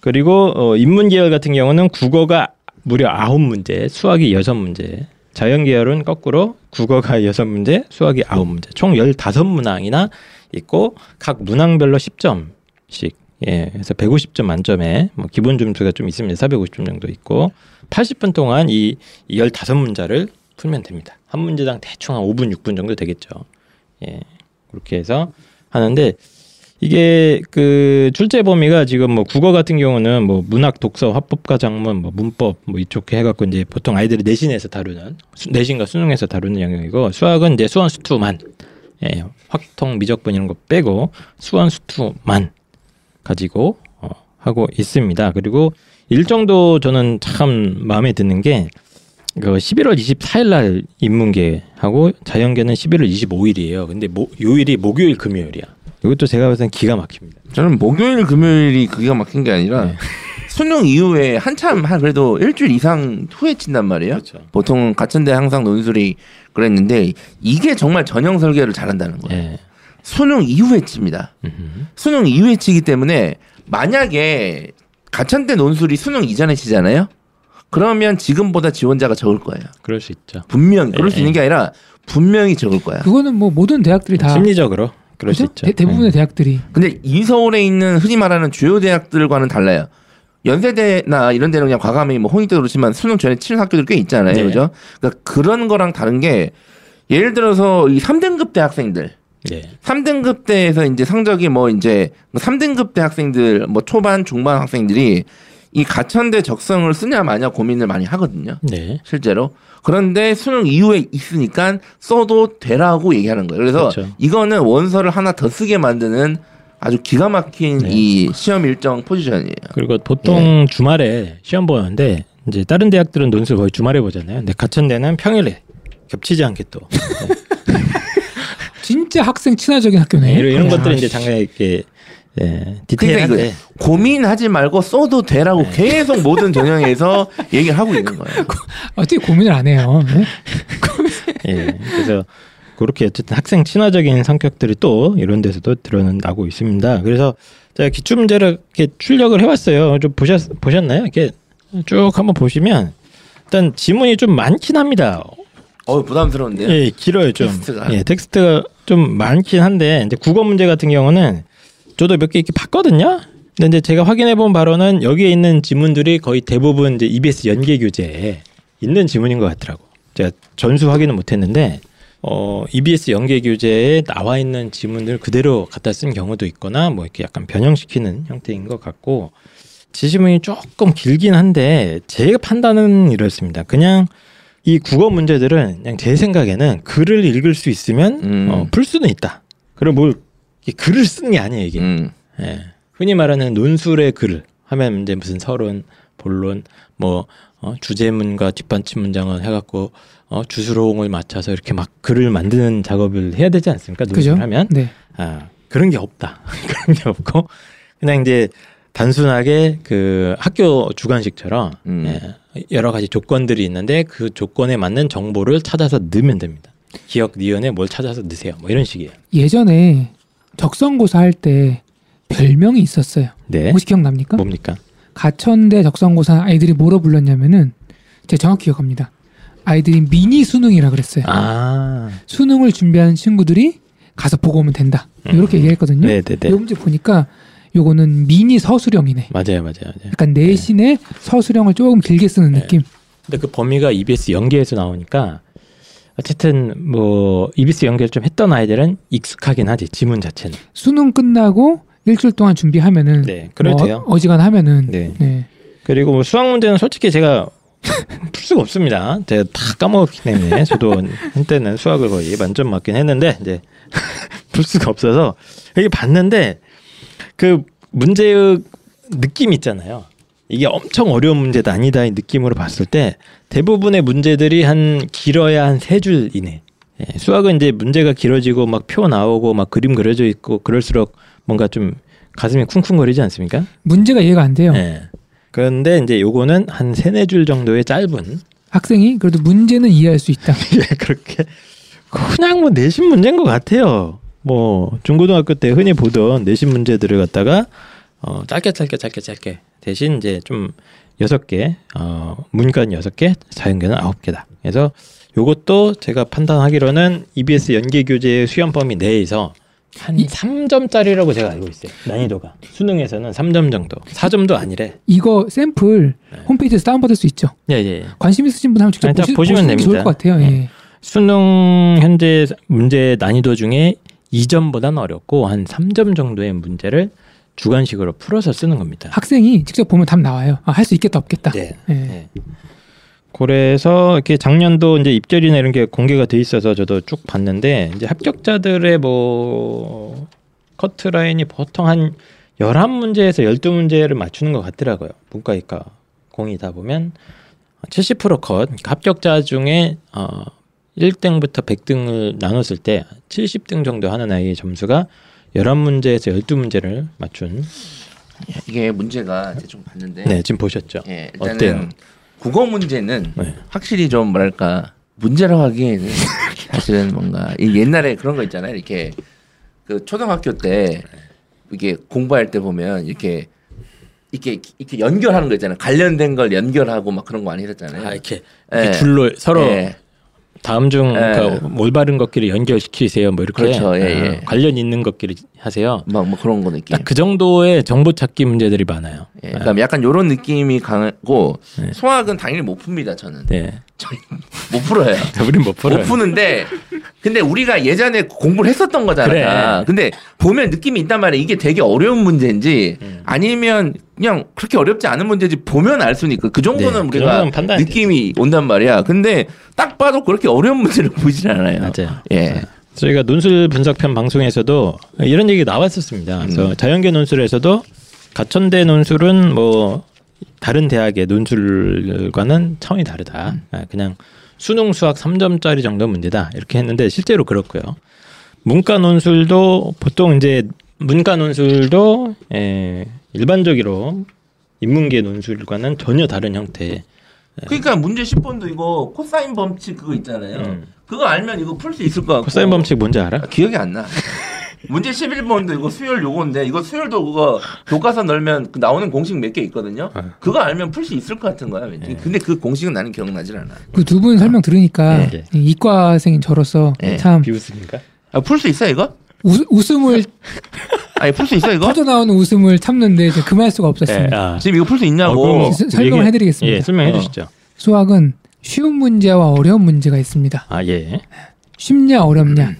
그리고 어, 인문 계열 같은 경우는 국어가 무려 아홉 문제, 수학이 여섯 문제. 자연 계열은 거꾸로 국어가 (laughs) 여섯 문제, 수학이 아홉 문제. 총 열다섯 문항이나 있고 각 문항별로 10점 씩. 예. 그래서 150점 만점에 뭐 기본 점수가 좀 있으면 450점 정도 있고 80분 동안 이 15문자를 풀면 됩니다. 한 문제당 대충 한 5분, 6분 정도 되겠죠. 예. 그렇게 해서 하는데 이게 그 출제 범위가 지금 뭐 국어 같은 경우는 뭐 문학, 독서, 화법과 장문, 뭐 문법 뭐 이쪽 해갖고 이제 보통 아이들이 내신에서 다루는 수- 내신과 수능에서 다루는 영역이고 수학은 이제 수원 수투만 예, 확통 미적분 이런 거 빼고 수원 수투만 가지고 어, 하고 있습니다. 그리고 일정도 저는 참 마음에 드는 게 그 11월 24일 날 인문계하고 자연계는 11월 25일이에요. 근데 모, 요일이 목요일 금요일이야. 이것도 제가 봤을 땐 기가 막힙니다.
저는 목요일 금요일이 그게 막힌 게 아니라
네.
수능 이후에 한참 한 그래도 일주일 이상 후에 친단 말이에요.
그렇죠.
보통 가천대 항상 논술이 그랬는데 이게 정말 전형 설계를 잘한다는 거예요.
예.
수능 이후에 칩니다.
음흠.
수능 이후에 치기 때문에 만약에 가천대 논술이 수능 이전에 치잖아요. 그러면 지금보다 지원자가 적을 거예요.
그럴 수 있죠.
분명 그럴 수
예.
있는 게 아니라 분명히 적을 거야.
그거는 뭐 모든 대학들이 다
심리적으로 그럴 수
그죠?
있죠.
대, 대부분의
예.
대학들이
근데 이 서울에 있는 흔히 말하는 주요 대학들과는 달라요. 연세대나 이런 데는 그냥 과감히 뭐 홍익도 그렇지만 수능 전에 치는 학교들 꽤 있잖아요.
네.
그죠? 그러니까 그런 거랑 다른 게 예를 들어서 이 3등급 대학생들
예.
3등급 대에서 이제 성적이 뭐 이제 3등급 대 학생들 뭐 초반 중반 학생들이 이 가천대 적성을 쓰냐 마냐 고민을 많이 하거든요.
네.
실제로. 그런데 수능 이후에 있으니까 써도 되라고 얘기하는 거예요. 그래서
그렇죠.
이거는 원서를 하나 더 쓰게 만드는 아주 기가 막힌
네.
이 시험 일정 포지션이에요.
그리고 보통 주말에 시험 보는데 이제 다른 대학들은 논술 거의 주말에 보잖아요. 근데 가천대는 평일에 겹치지 않게 또 (laughs)
진짜 학생 친화적인 학교네.
이런, 이런
야,
것들이 이제 장난 이렇게 예,
그러니까
디테일한데
이거 고민하지 말고 써도 되라고
네.
계속 모든 전형에서 (laughs) 얘기를 하고 있는 거예요.
어떻게 고민을 안 해요? 네? (laughs)
예, 그래서 그렇게 어쨌든 학생 친화적인 성격들이 또 이런 데서도 드러나고 있습니다. 그래서 제가 기출 문제를 이렇게 출력을 해왔어요. 좀 보셨 보셨나요? 이렇게 쭉 한번 보시면 일단 지문이 좀 많긴 합니다.
어 부담스러운데요.
예, 길어요 좀.
텍스트가.
예, 텍스트가 좀 많긴 한데 이제 국어 문제 같은 경우는 저도 몇 개 이렇게 봤거든요. 근데 이제 제가 확인해 본 바로는 여기에 있는 지문들이 거의 대부분 이제 EBS 연계 교재에 있는 지문인 것 같더라고. 제가 전수 확인은 못 했는데 어 EBS 연계 교재에 나와 있는 지문들 그대로 갖다 쓴 경우도 있거나 뭐 이렇게 약간 변형시키는 형태인 것 같고 지시문이 조금 길긴 한데 제 판단은 이렇습니다. 그냥 이 국어 문제들은 그냥 제 생각에는 글을 읽을 수 있으면
음.
어, 풀 수는 있다. 그리고 뭘 이게 글을 쓰는 게 아니에요 이게.
음.
예. 흔히 말하는 논술의 글 하면 이제 무슨 서론, 본론, 뭐 어, 주제문과 뒷받침 문장을 해갖고 어, 주수로옹을 맞춰서 이렇게 막 글을 만드는 작업을 해야 되지 않습니까?
그죠?
논술 하면
네.
아, 그런 게 없다. (laughs) 그런 게 없고 그냥 이제 단순하게 그 학교 주관식처럼
음.
예, 여러 가지 조건들이 있는데 그 조건에 맞는 정보를 찾아서 넣으면 됩니다. 기억 니은에 뭘 찾아서 넣으세요. 뭐 이런 식이에요.
예전에 적성고사 할 때 별명이 있었어요.
네.
혹시 기억납니까?
뭡니까?
가천대 적성고사 아이들이 뭐로 불렀냐면은 제가 정확히 기억합니다. 아이들이 미니 수능이라 그랬어요.
아,
수능을 준비하는 친구들이 가서 보고 오면 된다. 이렇게 얘기했거든요.
네, 네, 네.
이 문제 보니까 요거는 미니 서술형이네.
맞아요, 맞아요, 맞아요.
약간 내신의 서술형을 조금 길게 쓰는
네.
느낌.
근데 그 범위가 EBS 연계에서 나오니까 어쨌든 뭐 EBS 연계를 좀 했던 아이들은 익숙하긴 하지 지문 자체는.
수능 끝나고 일주일 동안 준비하면은
네, 그래도
뭐
돼요.
어, 어지간하면은
네.
네.
그리고 뭐 수학 문제는 솔직히 제가 (laughs) 풀 수가 없습니다. 제가 다 까먹었기 때문에 저도 한때는 수학을 거의 만점 맞긴 했는데 이제 (laughs) 풀 수가 없어서 이게 봤는데 그 문제의 느낌 있잖아요. 이게 엄청 어려운 문제다 아니다 이 느낌으로 봤을 때 대부분의 문제들이 한 길어야 한 세 줄 이내. 예, 수학은 이제 문제가 길어지고 막 표 나오고 막 그림 그려져 있고 그럴수록 뭔가 좀 가슴이 쿵쿵거리지 않습니까?
문제가 이해가 안 돼요.
예. 그런데 이제 요거는 한 세네 줄 정도의 짧은
학생이 그래도 문제는 이해할 수 있다. (laughs)
예, 그렇게 그냥 뭐 내신 문제인 것 같아요. 뭐 중고등학교 때 흔히 보던 내신 문제들을 갖다가 어 짧게 짧게 짧게 짧게 대신 이제 좀 여섯 개 어, 문과는 여섯 개 자연계는 아홉 개다. 그래서 요것도 제가 판단하기로는 EBS 연계 교재 수험 범위 내에서 한
이-
3점짜리라고 제가 알고 있어요. 난이도가 수능에서는 3점 정도, 4점도 아니래.
이거 샘플
네.
홈페이지에서 다운받을 수 있죠.
예, 예.
관심 있으신 분 한번 직접 보시,
보시면
보시는 게 좋을
됩니다.
것 같아요. 예.
수능 현재 문제 난이도 중에 2점보다는 어렵고 한 3점 정도의 문제를 주관식으로 풀어서 쓰는 겁니다.
학생이 직접 보면 답 나와요. 아, 할 수 있겠다 없겠다.
네.
예.
네. 그래서 이렇게 작년도 이제 입절이나 이런 게 공개가 돼 있어서 저도 쭉 봤는데 이제 합격자들의 뭐 커트 라인이 보통 한 11문제에서 12문제를 맞추는 것 같더라고요. 문과 이과 공이 다 보면 70% 컷, 그러니까 합격자 중에 어 1등부터 100등을 나눴을 때 70등 정도 하는 아이의 점수가 11문제에서 12문제를 맞춘.
이게 문제가 대충 봤는데
네, 지금 보셨죠?
예, 일단은
어때요?
국어 문제는
네.
확실히 좀 뭐랄까 문제라고 하기에는 (laughs) 사실은 뭔가 이 옛날에 그런 거 있잖아요. 이렇게 그 초등학교 때 이게 공부할 때 보면 이렇게 이렇게 이렇게 연결하는 거 있잖아요. 관련된 걸 연결하고 막 그런 거 많이 했었잖아요.
아, 이렇게,
예.
이렇게 줄로 서로
예.
다음 중
예.
그 올바른 것끼리 연결시키세요. 뭐 이렇게
그렇죠. 예,
어,
예.
관련 있는 것끼리 하세요.
막 뭐 그런 거 느낌.
딱 그 정도의 정보 찾기 문제들이 많아요.
예, 그러니까 약간 요런 느낌이 강하고
네.
수학은 당연히 못 풉니다. 저는
네.
못 풀어요. (laughs)
우린 못 풀어요.
못 푸는데 근데 우리가 예전에 공부를 했었던 거잖아.
그래.
근데 보면 느낌이 있단 말이야. 이게 되게 어려운 문제인지
음.
아니면 그냥 그렇게 어렵지 않은 문제인지 보면 알 있고 그 정도는
네, 그
우리가
정도는 판단이
느낌이 온단 말이야. 근데 딱 봐도 그렇게 어려운 문제를 (laughs) 보이질 않아요.
맞아요.
예.
저희가 논술 분석편 방송에서도 이런 얘기 나왔었습니다. 그래서
음.
자연계 논술에서도 가천대 논술은 뭐 다른 대학의 논술과는 차원이 다르다.
음.
아, 그냥 수능 수학 3점짜리 정도 문제다. 이렇게 했는데 실제로 그렇고요. 문과 논술도 보통 이제 문과 논술도 에, 일반적으로 인문계 논술과는 전혀 다른 형태.
그러니까 문제 10번도 이거 코사인 법칙 그거 있잖아요.
음.
그거 알면 이거 풀 수 있을 것 같고.
코사인 법칙 뭔지 알아?
아, 기억이 안 나. (laughs) 문제 11번도 이거 수열 요건데 이거 수열도 그거 교과서 넣으면 그 나오는 공식 몇 개 있거든요.
어.
그거 알면 풀 수 있을 것 같은 거야. 왠지.
네.
근데 그 공식은 나는 기억나질 않아.
그 두 분 설명 들으니까
네.
이 이과생인 저로서
네.
참
비웃습니까?
아, 풀 수 있어 이거?
우, 웃음을 (laughs)
아니 풀 수 있어 이거?
터져 나오는 웃음을 참는데 이제 금할 수가 없었습니다.
아.
지금 이거 풀 수 있냐고.
어,
스- 설명을 해드리겠습니다.
예, 설명해
어.
주시죠.
수학은 쉬운 문제와 어려운 문제가 있습니다.
아 예.
쉽냐 어렵냐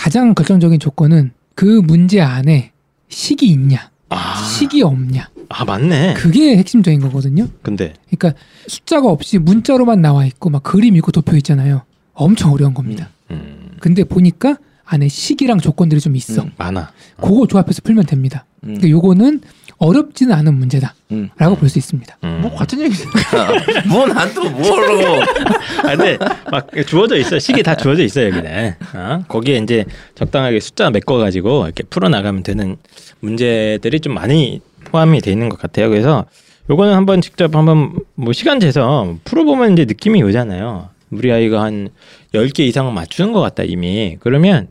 가장 결정적인 조건은 그 문제 안에 식이 있냐
아,
식이 없냐
아 맞네.
그게 핵심적인 거거든요.
근데
그러니까 숫자가 없이 문자로만 나와 있고 막 그림 있고 도표 있잖아요. 엄청 어려운 겁니다.
음,
근데 보니까 안에 식이랑 조건들이 좀 있어.
음.
많아.
그거 조합해서 풀면 됩니다.
음.
그러니까 요거는 어렵지는 않은 문제다라고
음.
볼수 있습니다.
음.
뭐 같은 얘기잖아. (laughs) 뭐난또 뭐로? (laughs)
아, 근데 막 주어져 있어. 식이 다 주어져 있어 여기는. 어? 거기에 이제 적당하게 숫자 메꿔 가지고 이렇게 풀어 나가면 되는 문제들이 좀 많이 포함이 돼 있는 것 같아요. 그래서 요거는 한번 직접 한번 뭐 시간 재서 풀어보면 이제 느낌이 오잖아요. 우리 아이가 한 10개 이상은 맞추는 것 같다 이미. 그러면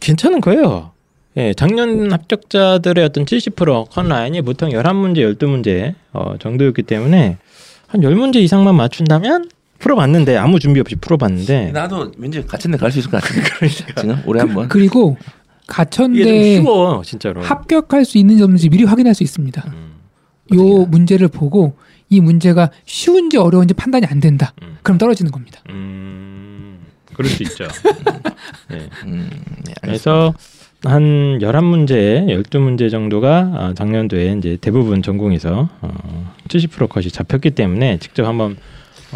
괜찮은 거예요. 예, 작년 합격자들의 어떤 70% 컨라인이 보통 11문제, 12문제 어, 정도였기 때문에 한 10문제 이상만 맞춘다면 풀어봤는데 아무 준비 없이 풀어봤는데
나도 왠지 같은 데 갈 수 있을 것 같은데. (laughs) 지금 올해 한번.
그리고
이게 좀
가천대
쉬워 진짜로.
합격할 수 있는 점인지 미리 확인할 수 있습니다.
음,
요 문제를 보고 이 문제가 쉬운지 어려운지 판단이 안 된다.
음.
그럼 떨어지는 겁니다.
음, 그럴 수 있죠. 예. (laughs)
음, 네.
그래서 한 11문제, 12문제 정도가 아, 작년도에 이제 대부분 전공에서 어, 70% 컷이 잡혔기 때문에 직접 한번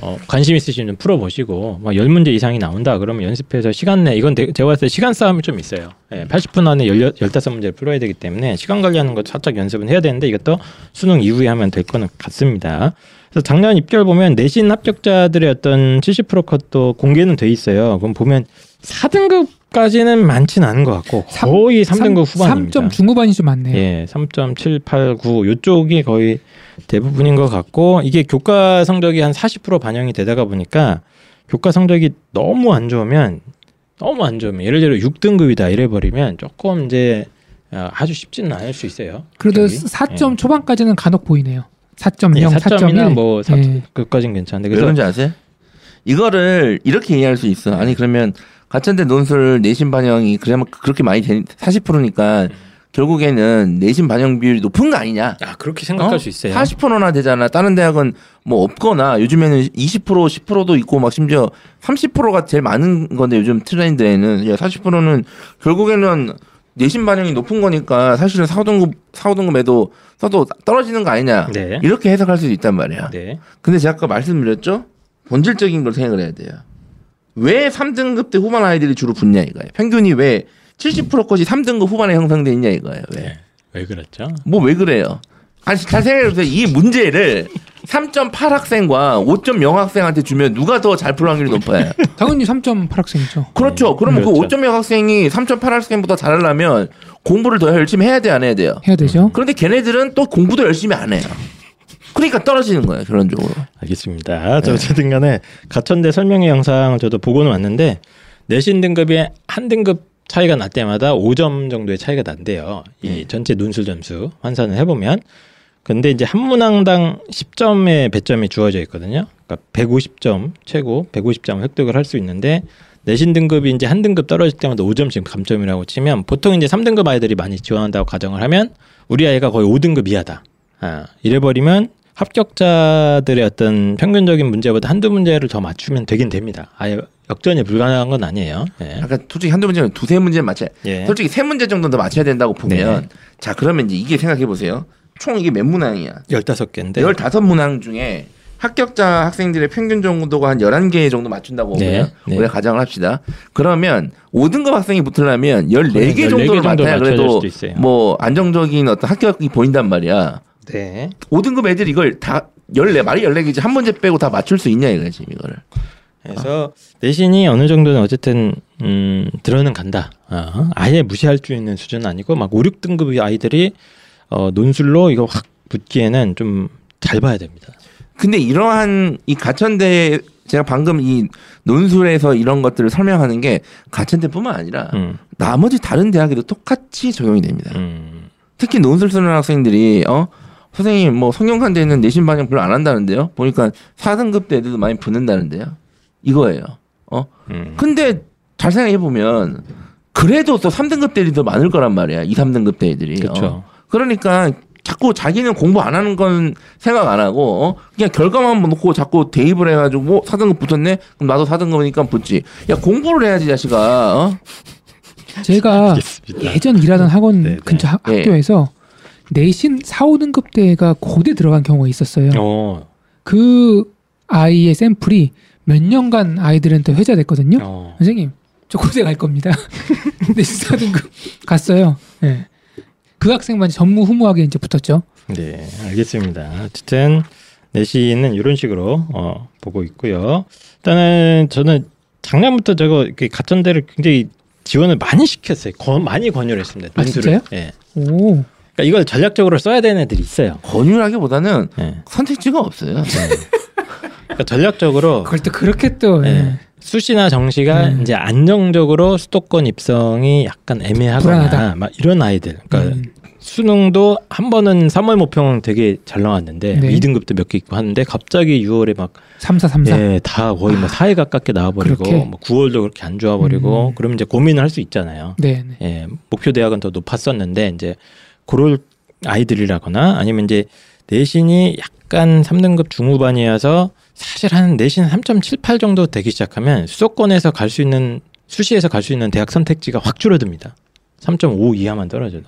어, 관심 있으시면 좀 풀어보시고 막 10문제 이상이 나온다 그러면 연습해서 시간 내 이건 대- 제가 봤을 때 시간 싸움이 좀 있어요. 예, 80분 안에 10, 15문제를 풀어야 되기 때문에 시간 관리하는 거 살짝 연습은 해야 되는데 이것도 수능 이후에 하면 될 거는 같습니다. 그래서 작년 입결 보면 내신 합격자들의 어떤 70% 컷도 공개는 돼 있어요. 그럼 보면 4등급 까지는 많지는 않은 것 같고 거의 3 등급 후반입니다.
3점 중후반이 좀 많네요.
예, 3.789 요쪽이 거의 대부분인 것 같고 이게 교과 성적이 한 40% 반영이 되다가 보니까 교과 성적이 너무 안 좋으면 너무 안 좋으면 예를 들어 6등급이다 이래 버리면 조금 이제 아, 아주 쉽지는 않을 수 있어요.
그래도
합격이.
4점 초반까지는 간혹 보이네요. 4.0,
예, 4점이나
4.1.
뭐 4,
예.
그까진 괜찮은데
왜
그래서
그런지 아세요? 이거를 이렇게 이해할 수 있어. 아니 그러면 가천대 논술 내신 반영이 그렇게 많이 되 40%니까 결국에는 내신 반영 비율이 높은 거 아니냐?
아 그렇게 생각할
어?
수 있어요.
40%나 되잖아. 다른 대학은 뭐 없거나 요즘에는 20% 10%도 있고 막 심지어 30%가 제일 많은 건데 요즘 트렌드에는 야 40%는 결국에는 내신 반영이 높은 거니까 사실은 4, 5등급 4, 5등급에도 써도 떨어지는 거 아니냐.
네.
이렇게 해석할 수도 있단 말이야.
네.
근데 제가 아까 말씀드렸죠? 본질적인 걸 생각을 해야 돼요. 왜 3등급 때 후반 아이들이 주로 붙냐 이거예요. 평균이 왜 70%컷이 3등급 후반에 형성돼 있냐 이거예요. 왜?
네. 왜 그렇죠?
뭐 왜 그래요? 아니 잘 생각해보세요. 이 문제를 3.8 학생과 5.0 학생한테 주면 누가 더 잘 풀 확률이 높아요? (laughs)
당연히 3.8 학생이죠.
그렇죠. 그러면 그
그렇죠.
5.0 학생이 3.8 학생보다 잘하려면 공부를 더 열심히 해야 돼, 안 해야 돼요?
해야 되죠.
그런데 걔네들은 또 공부도 열심히 안 해요. 그러니까 떨어지는 거예요, 결론적으로.
알겠습니다. 저 어쨌든 간에 가천대 설명회 영상을 저도 보고는 왔는데 내신 등급이 한 등급 차이가 날 때마다 5점 정도의 차이가 난대요. 이 전체 논술 점수 환산을 해보면. 근데 이제 한 문항당 10점의 배점이 주어져 있거든요. 그러니까 150점 최고 150점 획득을 할 수 있는데 내신 등급이 이제 한 등급 떨어질 때마다 5점씩 감점이라고 치면 보통 이제 3등급 아이들이 많이 지원한다고 가정을 하면 우리 아이가 거의 5등급 이하다. 아, 이래 버리면 합격자들의 어떤 평균적인 문제보다 한두 문제를 더 맞추면 되긴 됩니다. 아예 역전이 불가능한 건 아니에요. 예.
아까 솔직히 한두 문제는 두세 문제 맞춰야
예.
솔직히 세 문제 정도는 더 맞춰야 된다고 보면
네.
자, 그러면 이제 이게 생각해 보세요. 총 이게 몇 문항이야?
15개인데
15문항 중에 합격자 학생들의 평균 정도가 한 11개 정도 맞춘다고
네,
보면
네.
우리가 가정을 합시다. 그러면 5등급 학생이 붙으려면 14개
14개
정도를
정도
맞춰야 그래도. 뭐 안정적인 어떤 합격이 보인단 말이야.
네.
5등급 애들이 이걸 다 14, 말이 14개지 한 문제 빼고 다 맞출 수 있냐 이거지 지금 이거를.
그래서 내신이 어느 정도는 어쨌든 음, 들어는 간다. 어, 아예 무시할 수 있는 수준은 아니고 막 5, 6등급의 아이들이 어, 논술로 이거 확 붙기에는 좀 잘 봐야 됩니다.
근데 이러한 이 가천대 제가 방금 이 논술에서 이런 것들을 설명하는 게 가천대뿐만 아니라
음,
나머지 다른 대학에도 똑같이 적용이 됩니다.
음.
특히 논술 쓰는 학생들이 어 선생님 뭐 성경산대는 내신 반영 별로 안 한다는데요. 보니까 4등급 대 애들도 많이 붙는다는데요. 이거예요. 어
음.
근데 잘 생각해 보면 그래도 또 3등급 대 애들이 더 많을 거란 말이야. 2, 3등급 대 애들이.
그렇죠.
어. 그러니까 자꾸 자기는 공부 안 하는 건 생각 안 하고 어? 그냥 결과만 놓고 자꾸 대입을 해가지고 뭐 4등급 붙었네 그럼 나도 4등급이니까 붙지 야 공부를 해야지 자식아 어? (laughs)
제가
알겠습니다.
예전 일하던 학원
네, 네.
근처 학,
네.
학교에서 내신 4, 5등급 대가 고대 들어간 경우가 있었어요.
어,
그 아이의 샘플이 몇 년간 아이들한테 회자됐거든요.
어.
선생님, 저 고대 갈 겁니다. (laughs) 내신 4등급 갔어요. 네. 그 학생만 전무후무하게 이제 붙었죠.
네, 알겠습니다. 어쨌든 내신은 이런 식으로 어, 보고 있고요. 일단은 저는 작년부터 저거 이렇게 가천대를 굉장히 지원을 많이 시켰어요. 권- 많이 권유를 했습니다.
아. 진짜요?
예.
오,
그러니까 이걸 전략적으로 써야 되는 애들이 있어요.
권유라기보다는
예.
선택지가 없어요.
그러니까 전략적으로
그걸 또 그렇게 또
예.
예.
수시나 정시가
음.
이제 안정적으로 수도권 입성이 약간 애매하거나
불안하다.
막 이런 아이들. 그러니까
음.
수능도 한 번은 3월 모평 되게 잘 나왔는데
네.
2등급도 몇 개 있고 하는데 갑자기 6월에 막
3, 4, 3, 4.
예, 다 거의 뭐 사회 가깝게 나와버리고
그렇게?
뭐 9월도 그렇게 안 좋아버리고
음.
그러면 이제 고민을 할 수 있잖아요.
네, 네.
예, 목표 대학은 더 높았었는데 이제 그럴 아이들이라거나 아니면 이제 내신이 약간 3등급 중후반이어서 사실 한 내신 3.78 정도 되기 시작하면 수도권에서 갈 수 있는 수시에서 갈 수 있는 대학 선택지가 확 줄어듭니다. 3.5 이하만 떨어져도.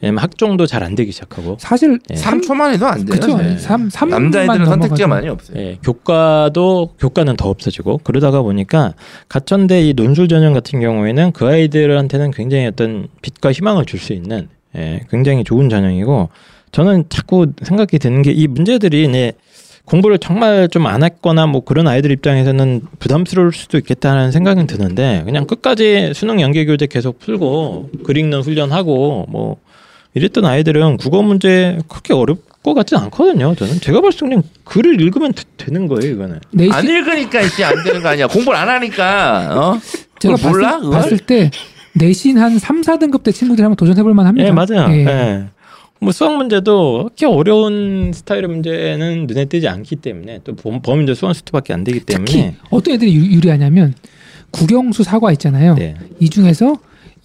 왜냐면 학종도 잘 안 되기 시작하고
사실
예.
3초만 해도 안 돼요.
그쵸.
네.
3, 3
남자애들은 선택지가 많이 없어요.
예, 교과도 교과는 더 없어지고 그러다가 보니까 가천대 이 논술 전형 같은 경우에는 그 아이들한테는 굉장히 어떤 빛과 희망을 줄 수 있는 예, 굉장히 좋은 전형이고 저는 자꾸 생각이 드는 게 이 문제들이 네, 공부를 정말 좀 안 했거나 뭐 그런 아이들 입장에서는 부담스러울 수도 있겠다는 생각은 드는데 그냥 끝까지 수능 연계 교재 계속 풀고 글 읽는 훈련하고 뭐 이랬던 아이들은 국어 문제 그렇게 어렵 것 같진 않거든요. 저는 제가 봤을 때 그냥 글을 읽으면 되, 는 거예요. 이거는.
내신
안 읽으니까 이씨 안 되는 거 아니야. 공부를 안 하니까 어?
제가? 봤을? 봤을 때 내신 한 3, 4등급 대 친구들이 한번 도전해볼 만합니다.
예, 맞아요.
예.
예. 뭐 수학 문제도 그렇게 어려운 스타일의 문제는 눈에 띄지 않기 때문에 또 범- 범위도 수학 수트밖에 안 되기 때문에
특히 어떤 애들이 유- 유리하냐면 국영수 사과 있잖아요.
네.
이 중에서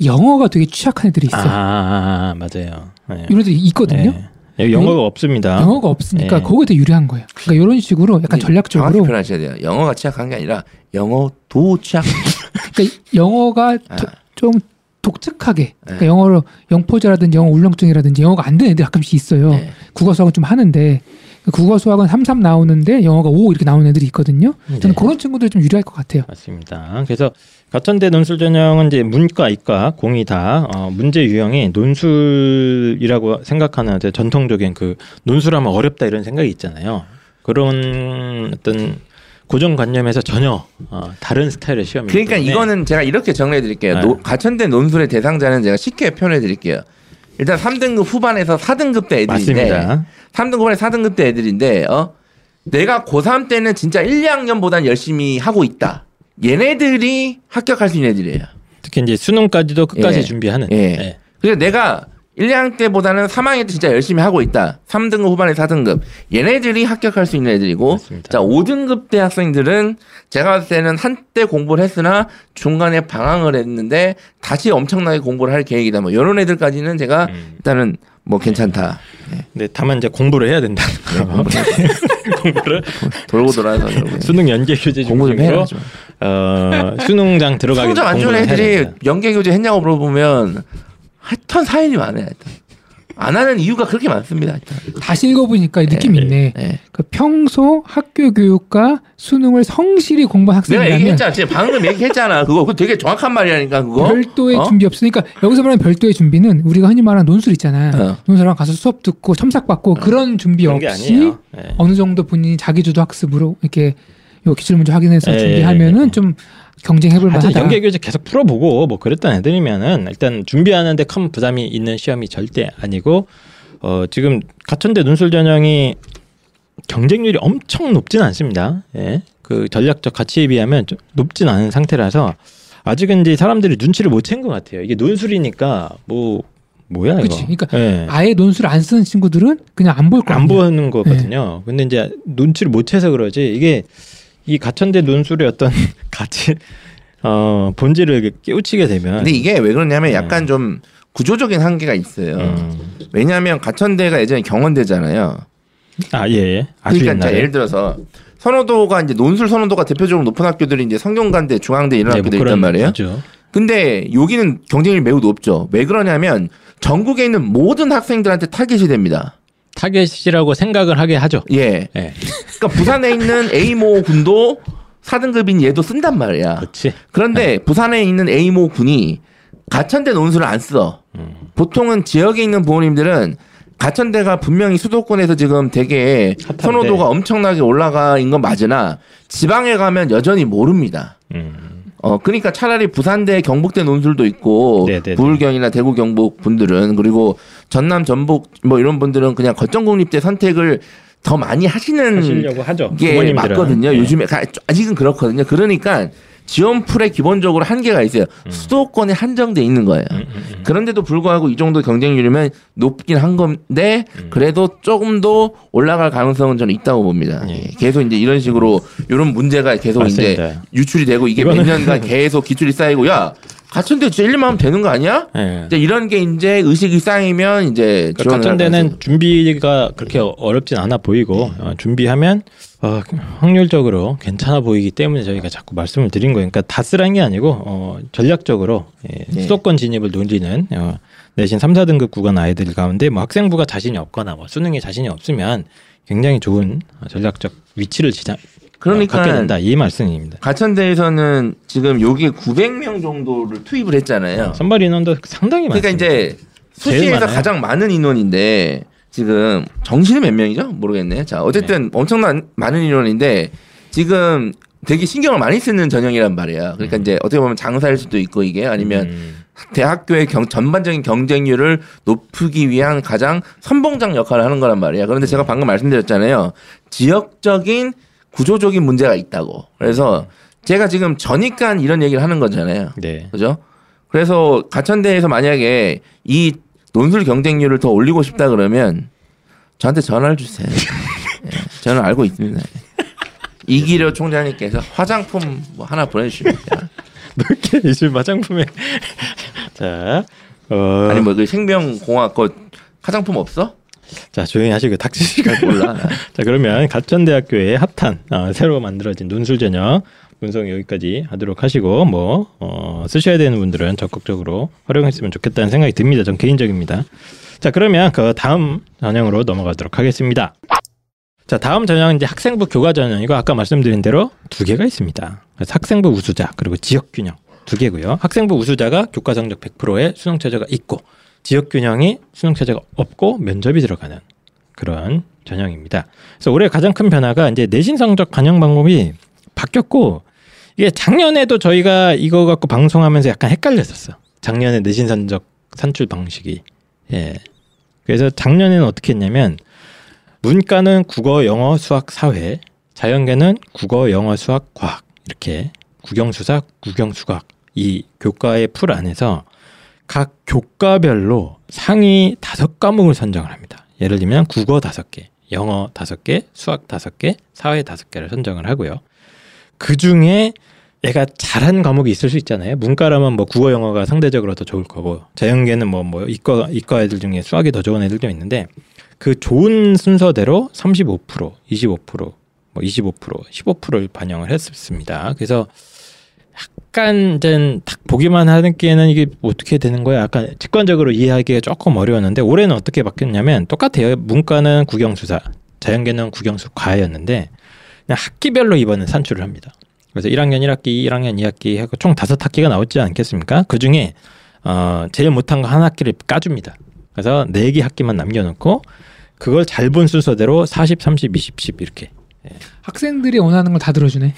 영어가 되게 취약한 애들이
아,
있어. 요
아, 아, 맞아요. 예.
이런 애들이 있거든요.
예. 여기 영어가 없습니다.
영어가 없으니까
예.
거기에 더 유리한 거예요. 그러니까 이런 식으로 약간 전략적으로
표현하셔야 돼요. 영어가 취약한 게 아니라 영어도 취약. (laughs)
그러니까 영어가
아.
도- 좀 독특하게 그러니까
네.
영어로 영포자라든지 영어 울렁증이라든지 영어가 안 되는 애들이 가끔씩 있어요.
네.
국어 수학은 좀 하는데 그 국어 수학은 3, 3 나오는데 영어가 5 이렇게 나오는 애들이 있거든요. 저는
네.
그런 친구들이 좀 유리할 것 같아요.
맞습니다. 그래서 가천대 논술 전형은 이제 문과, 이과, 공이 다 어, 문제 유형이 논술이라고 생각하는 전통적인 그 논술하면 어렵다 이런 생각이 있잖아요. 그런 어떤 고정관념에서 전혀 어, 다른 스타일의 시험이기
그러니까 이거는 제가 이렇게 정리해 드릴게요.
네.
가천대 논술의 대상자는 제가 쉽게 표현해 드릴게요. 일단 3등급 후반에서 4등급 때 애들인데
맞습니다.
3등급 후반에 4등급 때 애들인데 어 내가 고3 때는 진짜 1, 2학년보단 열심히 하고 있다. 얘네들이 합격할 수 있는 애들이에요.
특히 이제 수능까지도 끝까지
예.
준비하는
예.
예.
그래서 내가 1, 2학년 때보다는 3학년 때 진짜 열심히 하고 있다. 3등급 후반에 4등급. 얘네들이 합격할 수 있는 애들이고
맞습니다.
자, 5등급 대 학생들은 제가 봤을 때는 한때 공부를 했으나 중간에 방황을 했는데 다시 엄청나게 공부를 할 계획이다. 뭐 이런 애들까지는 제가
음.
일단은 뭐 괜찮다.
근데 다만 이제 공부를 해야 된다는 거. (laughs) 공부를
돌고 돌아서. (laughs)
수능 연계 교재
공부 좀 해야죠.
어, 수능장 들어가기
수능장 안 좋은 애들이
된다.
연계 교재 했냐고 물어보면 하여튼 사연이 많아요. 하여튼. 안 하는 이유가 그렇게 많습니다. 하여튼.
다시 읽어보니까 느낌 이 있네.
네.
그 평소 학교 교육과 수능을 성실히 공부한
내가
학생이라면
얘기했잖아. 지금 방금 얘기했잖아. 그거. 그거 되게 정확한 말이라니까, 그거.
별도의
어?
준비 없으니까 여기서 말하는 별도의 준비는 우리가 흔히 말하는 논술 있잖아.
어.
논술랑 가서 수업 듣고 첨삭 받고 그런 준비
그런 게
없이.
예.
어느 정도 본인이 자기주도 학습으로 이렇게 요 기출 문제 확인해서
예,
준비하면은
예.
좀 경쟁해볼 만하다.
연계 교재 계속 풀어보고 뭐 그랬던 애들이면은 일단 준비하는데 큰 부담이 있는 시험이 절대 아니고 어 지금 가천대 논술 전형이 경쟁률이 엄청 높진 않습니다. 예. 그 전략적 가치에 비하면 좀 높진 않은 상태라서 아직은 이제 사람들이 눈치를 못 챈 것 같아요. 이게 논술이니까 뭐 뭐야 이거.
그치. 그러니까
예.
아예 논술 안 쓰는 친구들은 그냥 안 볼 거야.
안 보는 거거든요. 근데 이제 눈치를 못 채서 그러지 이게 이 가천대 논술의 어떤 (laughs) 가치 어 본질을 깨우치게 되면
근데 이게 왜 그러냐면
네.
약간 좀 구조적인 한계가 있어요.
음.
왜냐하면 가천대가 예전에 경원대잖아요.
아 예. 아주
그러니까
옛날에.
자, 예를 들어서 선호도가 이제 논술 선호도가 대표적으로 높은 학교들이 이제 성균관대, 중앙대 이런
네, 뭐
학교들
그런
있단 말이에요.
거죠.
근데 여기는 경쟁률이 매우 높죠. 왜 그러냐면 전국에 있는 모든 학생들한테 타겟이 됩니다.
타겟이라고 생각을 하게 하죠.
예.
예.
그러니까 부산에 있는 A모 군도 4등급인 얘도 쓴단 말이야.
그렇지.
그런데 부산에 있는 A모 군이 가천대 논술을 안 써.
음.
보통은 지역에 있는 부모님들은 가천대가 분명히 수도권에서 지금 되게
핫한데.
선호도가 엄청나게 올라가 있는 건 맞으나 지방에 가면 여전히 모릅니다.
음.
어 그러니까 차라리 부산대 경북대 논술도 있고
네네네.
부울경이나 대구 경북 분들은 그리고 전남 전북 뭐 이런 분들은 그냥 거점국립대 선택을 더 많이 하시는
하시려고 하죠.
게
부모님들은.
맞거든요.
예.
요즘에 가- 아직은 그렇거든요. 그러니까 지원풀에 기본적으로 한계가 있어요. 수도권에 한정돼 있는 거예요.
음, 음, 음.
그런데도 불구하고 이 정도 경쟁률이면 높긴 한 건데
음.
그래도 조금 더 올라갈 가능성은 저는 있다고 봅니다.
예.
예, 계속 이제 이런 식으로 이런 문제가 계속 이제
맞습니다.
유출이 되고 이게 몇 년간 계속 기출이 쌓이고 야 가천대 진짜 1, 2만 하면 되는 거 아니야?
예.
이제 이런 게 이제 의식이 쌓이면 이제
그러니까 같은
할
데는
가능성.
준비가 그렇게 어렵진 않아 보이고 어, 준비하면 어, 확률적으로 괜찮아 보이기 때문에 저희가 자꾸 말씀을 드린 거예요. 그러니까 다 쓰라는 게 아니고 어, 전략적으로 예,
네.
수도권 진입을 노리는 어, 내신 3, 4등급 구간 아이들 가운데 뭐 학생부가 자신이 없거나 뭐 수능에 자신이 없으면 굉장히 좋은 어, 전략적 위치를 지자
그러니까
갖게 된다 이 말씀입니다.
가천대에서는 지금 여기에 900명 정도를 투입을 했잖아요.
선발 인원도 상당히
그러니까
많습니다.
이제
제일
수시에서. 가장 많은 인원인데 지금 정시는 몇 명이죠? 모르겠네. 자 어쨌든 엄청난 많은 인원인데 지금 되게 신경을 많이 쓰는 전형이란 말이야. 그러니까 이제 어떻게 보면 장사일 수도 있고 이게 아니면
음,
대학교의 경, 전반적인 경쟁률을 높이기 위한 가장 선봉장 역할을 하는 거란 말이야. 그런데 제가 방금 말씀드렸잖아요. 지역적인 구조적인 문제가 있다고. 그래서 제가 지금 저니까 이런 얘기를 하는 거잖아요.
네.
그죠? 그래서 가천대에서 만약에 이 논술 경쟁률을 더 올리고 싶다 그러면 저한테 전화를 주세요. (laughs) 예, 저는 알고 있습니다. 이기려 총장님께서 화장품 뭐 하나 돼요.
이렇게 (laughs) 이제 화장품에 (laughs) 자 어,
아니 뭐 그 생명공학 거 화장품 없어?
자 조용히 하시고 닥치시고
몰라. (laughs)
자 그러면 가천대학교의 핫한 어, 새로 만들어진 논술 전형 분석 여기까지 하도록 하시고 뭐 어, 쓰셔야 되는 분들은 적극적으로 활용했으면 좋겠다는 생각이 듭니다. 전 개인적입니다. 자 그러면 그 다음 전형으로 넘어가도록 하겠습니다. 자 다음 전형은 이제 학생부 교과 전형이고 아까 말씀드린 대로 두 개가 있습니다. 그래서 학생부 우수자 그리고 지역 균형 두 개고요. 학생부 우수자가 교과 성적 100%의 수능 최저가 있고 지역 균형이 수능 최저가 없고 면접이 들어가는 그런 전형입니다. 그래서 올해 가장 큰 변화가 이제 내신 성적 반영 방법이 바뀌었고 이게 작년에도 저희가 이거 갖고 방송하면서 약간 헷갈렸었어. 작년에 내신 성적 산출 방식이. 예. 그래서 작년에는 어떻게 했냐면 문과는 국어, 영어, 수학, 사회, 자연계는 국어, 영어, 수학, 과학 이렇게 국영수사, 국영수학 이 교과의 풀 안에서 각 교과별로 상위 다섯 과목을 선정을 합니다. 예를 들면 국어 다섯 개, 영어 다섯 개, 수학 다섯 개, 사회 다섯 개를 선정을 하고요. 그 중에 얘가 잘한 과목이 있을 수 있잖아요. 문과라면 뭐 국어 영어가 상대적으로 더 좋을 거고 자연계는 뭐뭐 이과 이과 애들 중에 수학이 더 좋은 애들도 있는데 그 좋은 순서대로 35%, 25%, 뭐 25%, 15%를 반영을 했습니다. 그래서 약간 이제 딱 보기만 하기에는 이게 어떻게 되는 거야? 약간 직관적으로 이해하기가 조금 어려웠는데 올해는 어떻게 바뀌었냐면 똑같아요. 문과는 국영수사, 자연계는 국영수 과였는데 그냥 학기별로 이번엔 산출을 합니다. 그래서 1학년 1학기, 1학년 2학기 하고 총 다섯 학기가 나오지 않겠습니까? 그 중에 어 제일 못한 거 한 학기를 까줍니다. 그래서 네 개 학기만 남겨놓고 그걸 잘 본 순서대로 40, 30, 20, 10 이렇게
학생들이 원하는 걸 다 들어주네.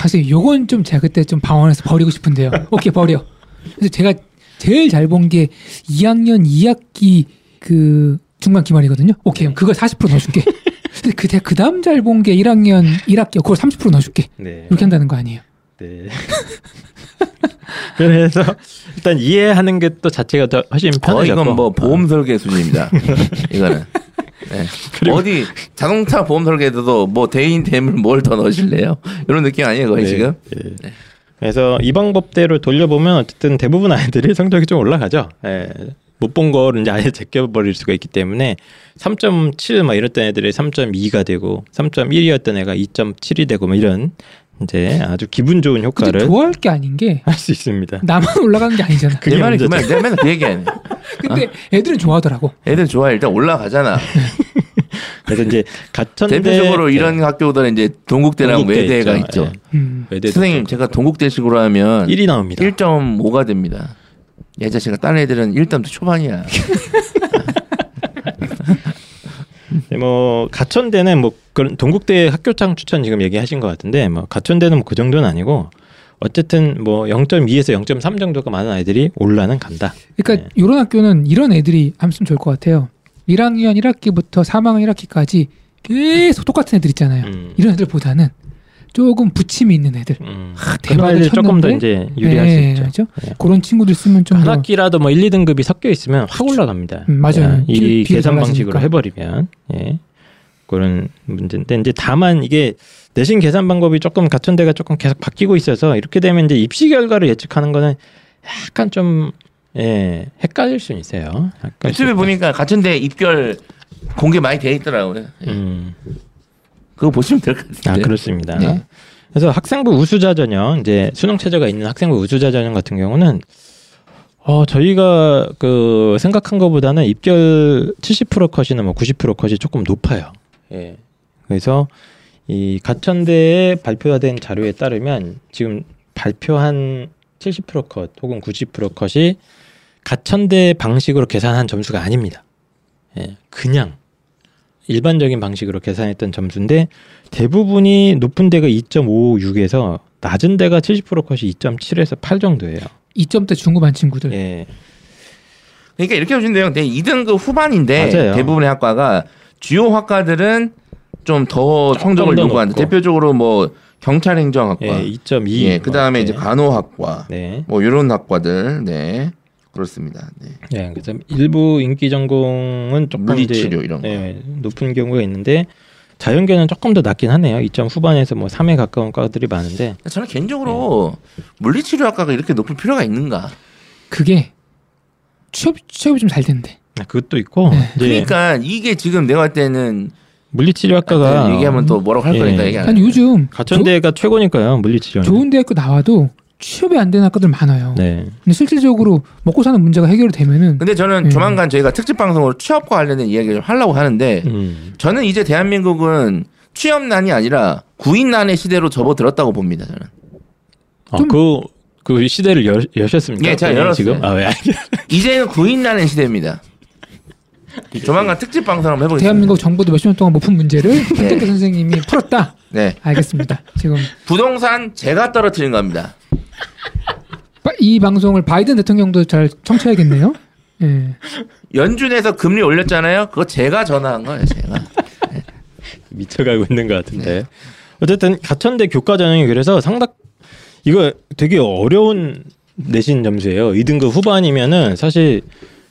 사실 요건 좀 제가 그때 좀 방황해서 버리고 싶은데요. 오케이 버려. 그래서 제가 제일 잘 본 게 2학년 2학기 그 중간 기말이거든요. 오케이 그럼 그걸 40% 넣어줄게. 근데 그 그 다음 잘 본 게 1학년 1학기 그걸 30% 넣어줄게.
네.
이렇게 한다는 거 아니에요?
네. (laughs) 그래서 일단 이해하는 게 또 자체가 더 훨씬 편해졌고
이건 뭐 보험 설계 수준입니다. (laughs) 이거는. (laughs) 네. 어디 자동차 보험 설계에도 뭐 대인 대물 뭘더 넣으실래요? 이런 느낌 아니에요, 거의
네.
지금?
예. 그래서 이 방법대로 돌려보면 어쨌든 대부분 아이들이 성적이 좀 올라가죠. 예. 못본 거를 이제 아예 제껴버릴 수가 있기 때문에 3.7 막 이랬던 애들이 3.2가 되고 3.1이었던 애가 2.7이 되고 뭐 이런 이제 아주 기분 좋은 효과를
좋아할 게 아닌 게
할 수 있습니다.
나만 올라가는 게 아니잖아.
그게
내 말이 그. 말, 내가 맨날 그 얘기하네.
근데 애들은 좋아하더라고.
애들 좋아해. 일단 올라가잖아. (laughs)
그래서 이제 가천대
대표적으로
네.
이런 학교들은 이제 동국대랑
동국대
외대가
있죠.
있죠.
예.
음.
선생님, 제가 동국대식으로 하면
1이 나옵니다.
1.5가 됩니다. 얘 자식아, 딴 애들은 1.2 초반이야. (laughs)
네, 뭐 가천대는 뭐 그런 동국대 학교장 추천 지금 얘기하신 것 같은데 뭐 가천대는 뭐 그 정도는 아니고 어쨌든 뭐 0.2에서 0.3 정도가 많은 아이들이 올라는 간다.
그러니까
네.
이런 학교는 이런 애들이 함으면 좋을 것 같아요. 1학년 1학기부터 3학년 1학기까지 계속 똑같은 애들 있잖아요.
음.
이런 애들보다는 조금 부침이 있는 애들.
음.
아,
그런
대박을
조금 더? 이제 유리할 수
네,
있죠.
그렇죠?
네.
그런 친구들 쓰면
좀한
더.
학기라도 뭐 1, 2등급이 섞여 있으면 확 올라갑니다.
음, 맞아요.
이
비- 비율이
계산
달라지니까.
방식으로 해버리면 예. 그런 문제인데 이제 다만 이게 내신 계산 방법이 조금 가천대가 조금 계속 바뀌고 있어서 이렇게 되면 이제 입시 결과를 예측하는 거는 약간 좀 예, 헷갈릴 수 있어요. 약간
유튜브에 보니까 가천대 입결 공개 많이 돼 있더라고요. 예.
음.
그거 보시면 될 것 같은데.
아 그렇습니다.
네.
그래서 학생부 우수자 전형 이제 수능 최저가 있는 학생부 우수자 전형 같은 경우는 어 저희가 그 생각한 것보다는 입결 70% 컷이나 뭐 90% 컷이 조금 높아요. 예. 그래서 이 가천대에 발표된 자료에 따르면 지금 발표한 70%컷 혹은 90% 컷이 가천대 방식으로 계산한 점수가 아닙니다. 예. 그냥 일반적인 방식으로 계산했던 점수인데 대부분이 높은 데가 2.56에서 낮은 데가 70% 컷이 2.7에서 8 정도예요.
2점대 중후반 친구들.
예.
그러니까 이렇게 보시면 돼요. 2등급 후반인데
맞아요.
대부분의 학과가 주요 학과들은 좀 더 성적을
더
요구하는. 대표적으로 뭐 경찰 행정학과,
예, 2.2.
예, 그 다음에
뭐
이제
이렇게.
간호학과,
네.
뭐 이런 학과들, 네 그렇습니다. 네.
예, 그래서 일부 인기 전공은 조금
물리치료 이런 거.
예, 높은 경우가 있는데 자연계는 조금 더 낮긴 하네요. 2점 후반에서 뭐 3에 가까운 과들이 많은데
저는 개인적으로 물리치료학과가 이렇게 높을 필요가 있는가?
그게 취업, 취업이 좀잘 된대.
아, 그것도 있고
네.
그러니까 이게 지금 내가 할 때는
물리치료학과가
얘기하면 또 뭐라고 할
예.
거니까 얘기 안
아니
해.
요즘
가천대가 최고니까요. 물리치료.
조, 좋은 대학교 나와도 취업이 안 되는 학과들 많아요.
네.
근데 실질적으로 먹고 사는 문제가 해결이 되면은
근데 저는
음.
조만간 저희가 특집 방송으로 취업과 관련된 이야기를 좀 하려고 하는데
음.
저는 이제 대한민국은 취업난이 아니라 구인난의 시대로 접어들었다고 봅니다. 저는.
어,
좀-
그, 그 시대를 여, 여셨습니까?
예, 제가
그냥
열었어요.
지금? 아, 왜?
이제는 구인난의 시대입니다. 조만간 특집 방송 한번 해보겠습니다.
대한민국 정부도 몇십 년 동안 못 푼 문제를 박대표 선생님이 풀었다.
네.
알겠습니다. 지금
부동산 제가 떨어뜨린 겁니다.
바- 이 방송을 바이든 대통령도 잘 청취해야겠네요. 예.
연준에서 금리 올렸잖아요. 그거 제가 전화한 거예요. 제가.
미쳐가고 있는 것 같은데. 어쨌든 가천대 교과 전형이 그래서 상당 이거 되게 어려운 내신 점수예요. 2등급 후반이면은 사실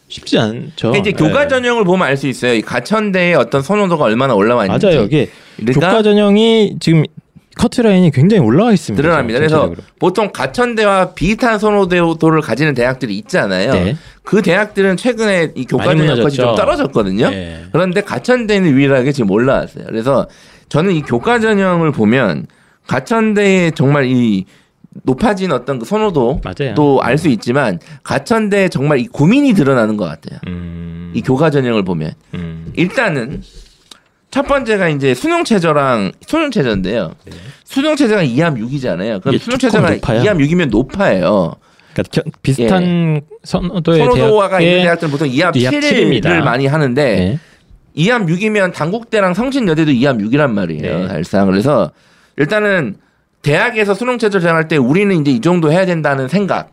쉽지 않죠.
이제 교과
예.
전형을 보면 알 수 있어요. 이 가천대의 어떤 선호도가 얼마나 올라와 있는지.
맞아요. 이게
그러니까
교과 전형이 지금 커트라인이 굉장히 올라와 있습니다.
드러납니다. 그래서
전체적으로.
보통 가천대와 비슷한 선호도를 가지는 대학들이 있잖아요.
네.
그 대학들은 최근에 이 교과
많이
전형까지 좀. 떨어졌거든요.
네.
그런데 가천대는 유일하게 지금 올라왔어요. 그래서 저는 이 교과 전형을 보면 가천대의 정말 이 높아진 어떤 그 선호도. 또 알 수 있지만 가천대에 정말 이 고민이 드러나는 것 같아요.
음,
이 교과 전형을 보면
음,
일단은 첫 번째가 이제 수능 최저랑 수능 최저인데요. 수능 최저가 2함 6이잖아요. 그럼
네.
수능 최저가
높아요.
2함 6이면 높아요.
그러니까 겨- 비슷한 선호도의
선호도가 있는
대학에
대학들은 보통 2함
2함
7을
7입니다.
많이 하는데
네.
2함 6이면 단국대랑 성신여대도 2함 6이란 말이에요.
네.
사실상 그래서 일단은 대학에서 수능 최저 정할 때 우리는 이제 이 정도 해야 된다는 생각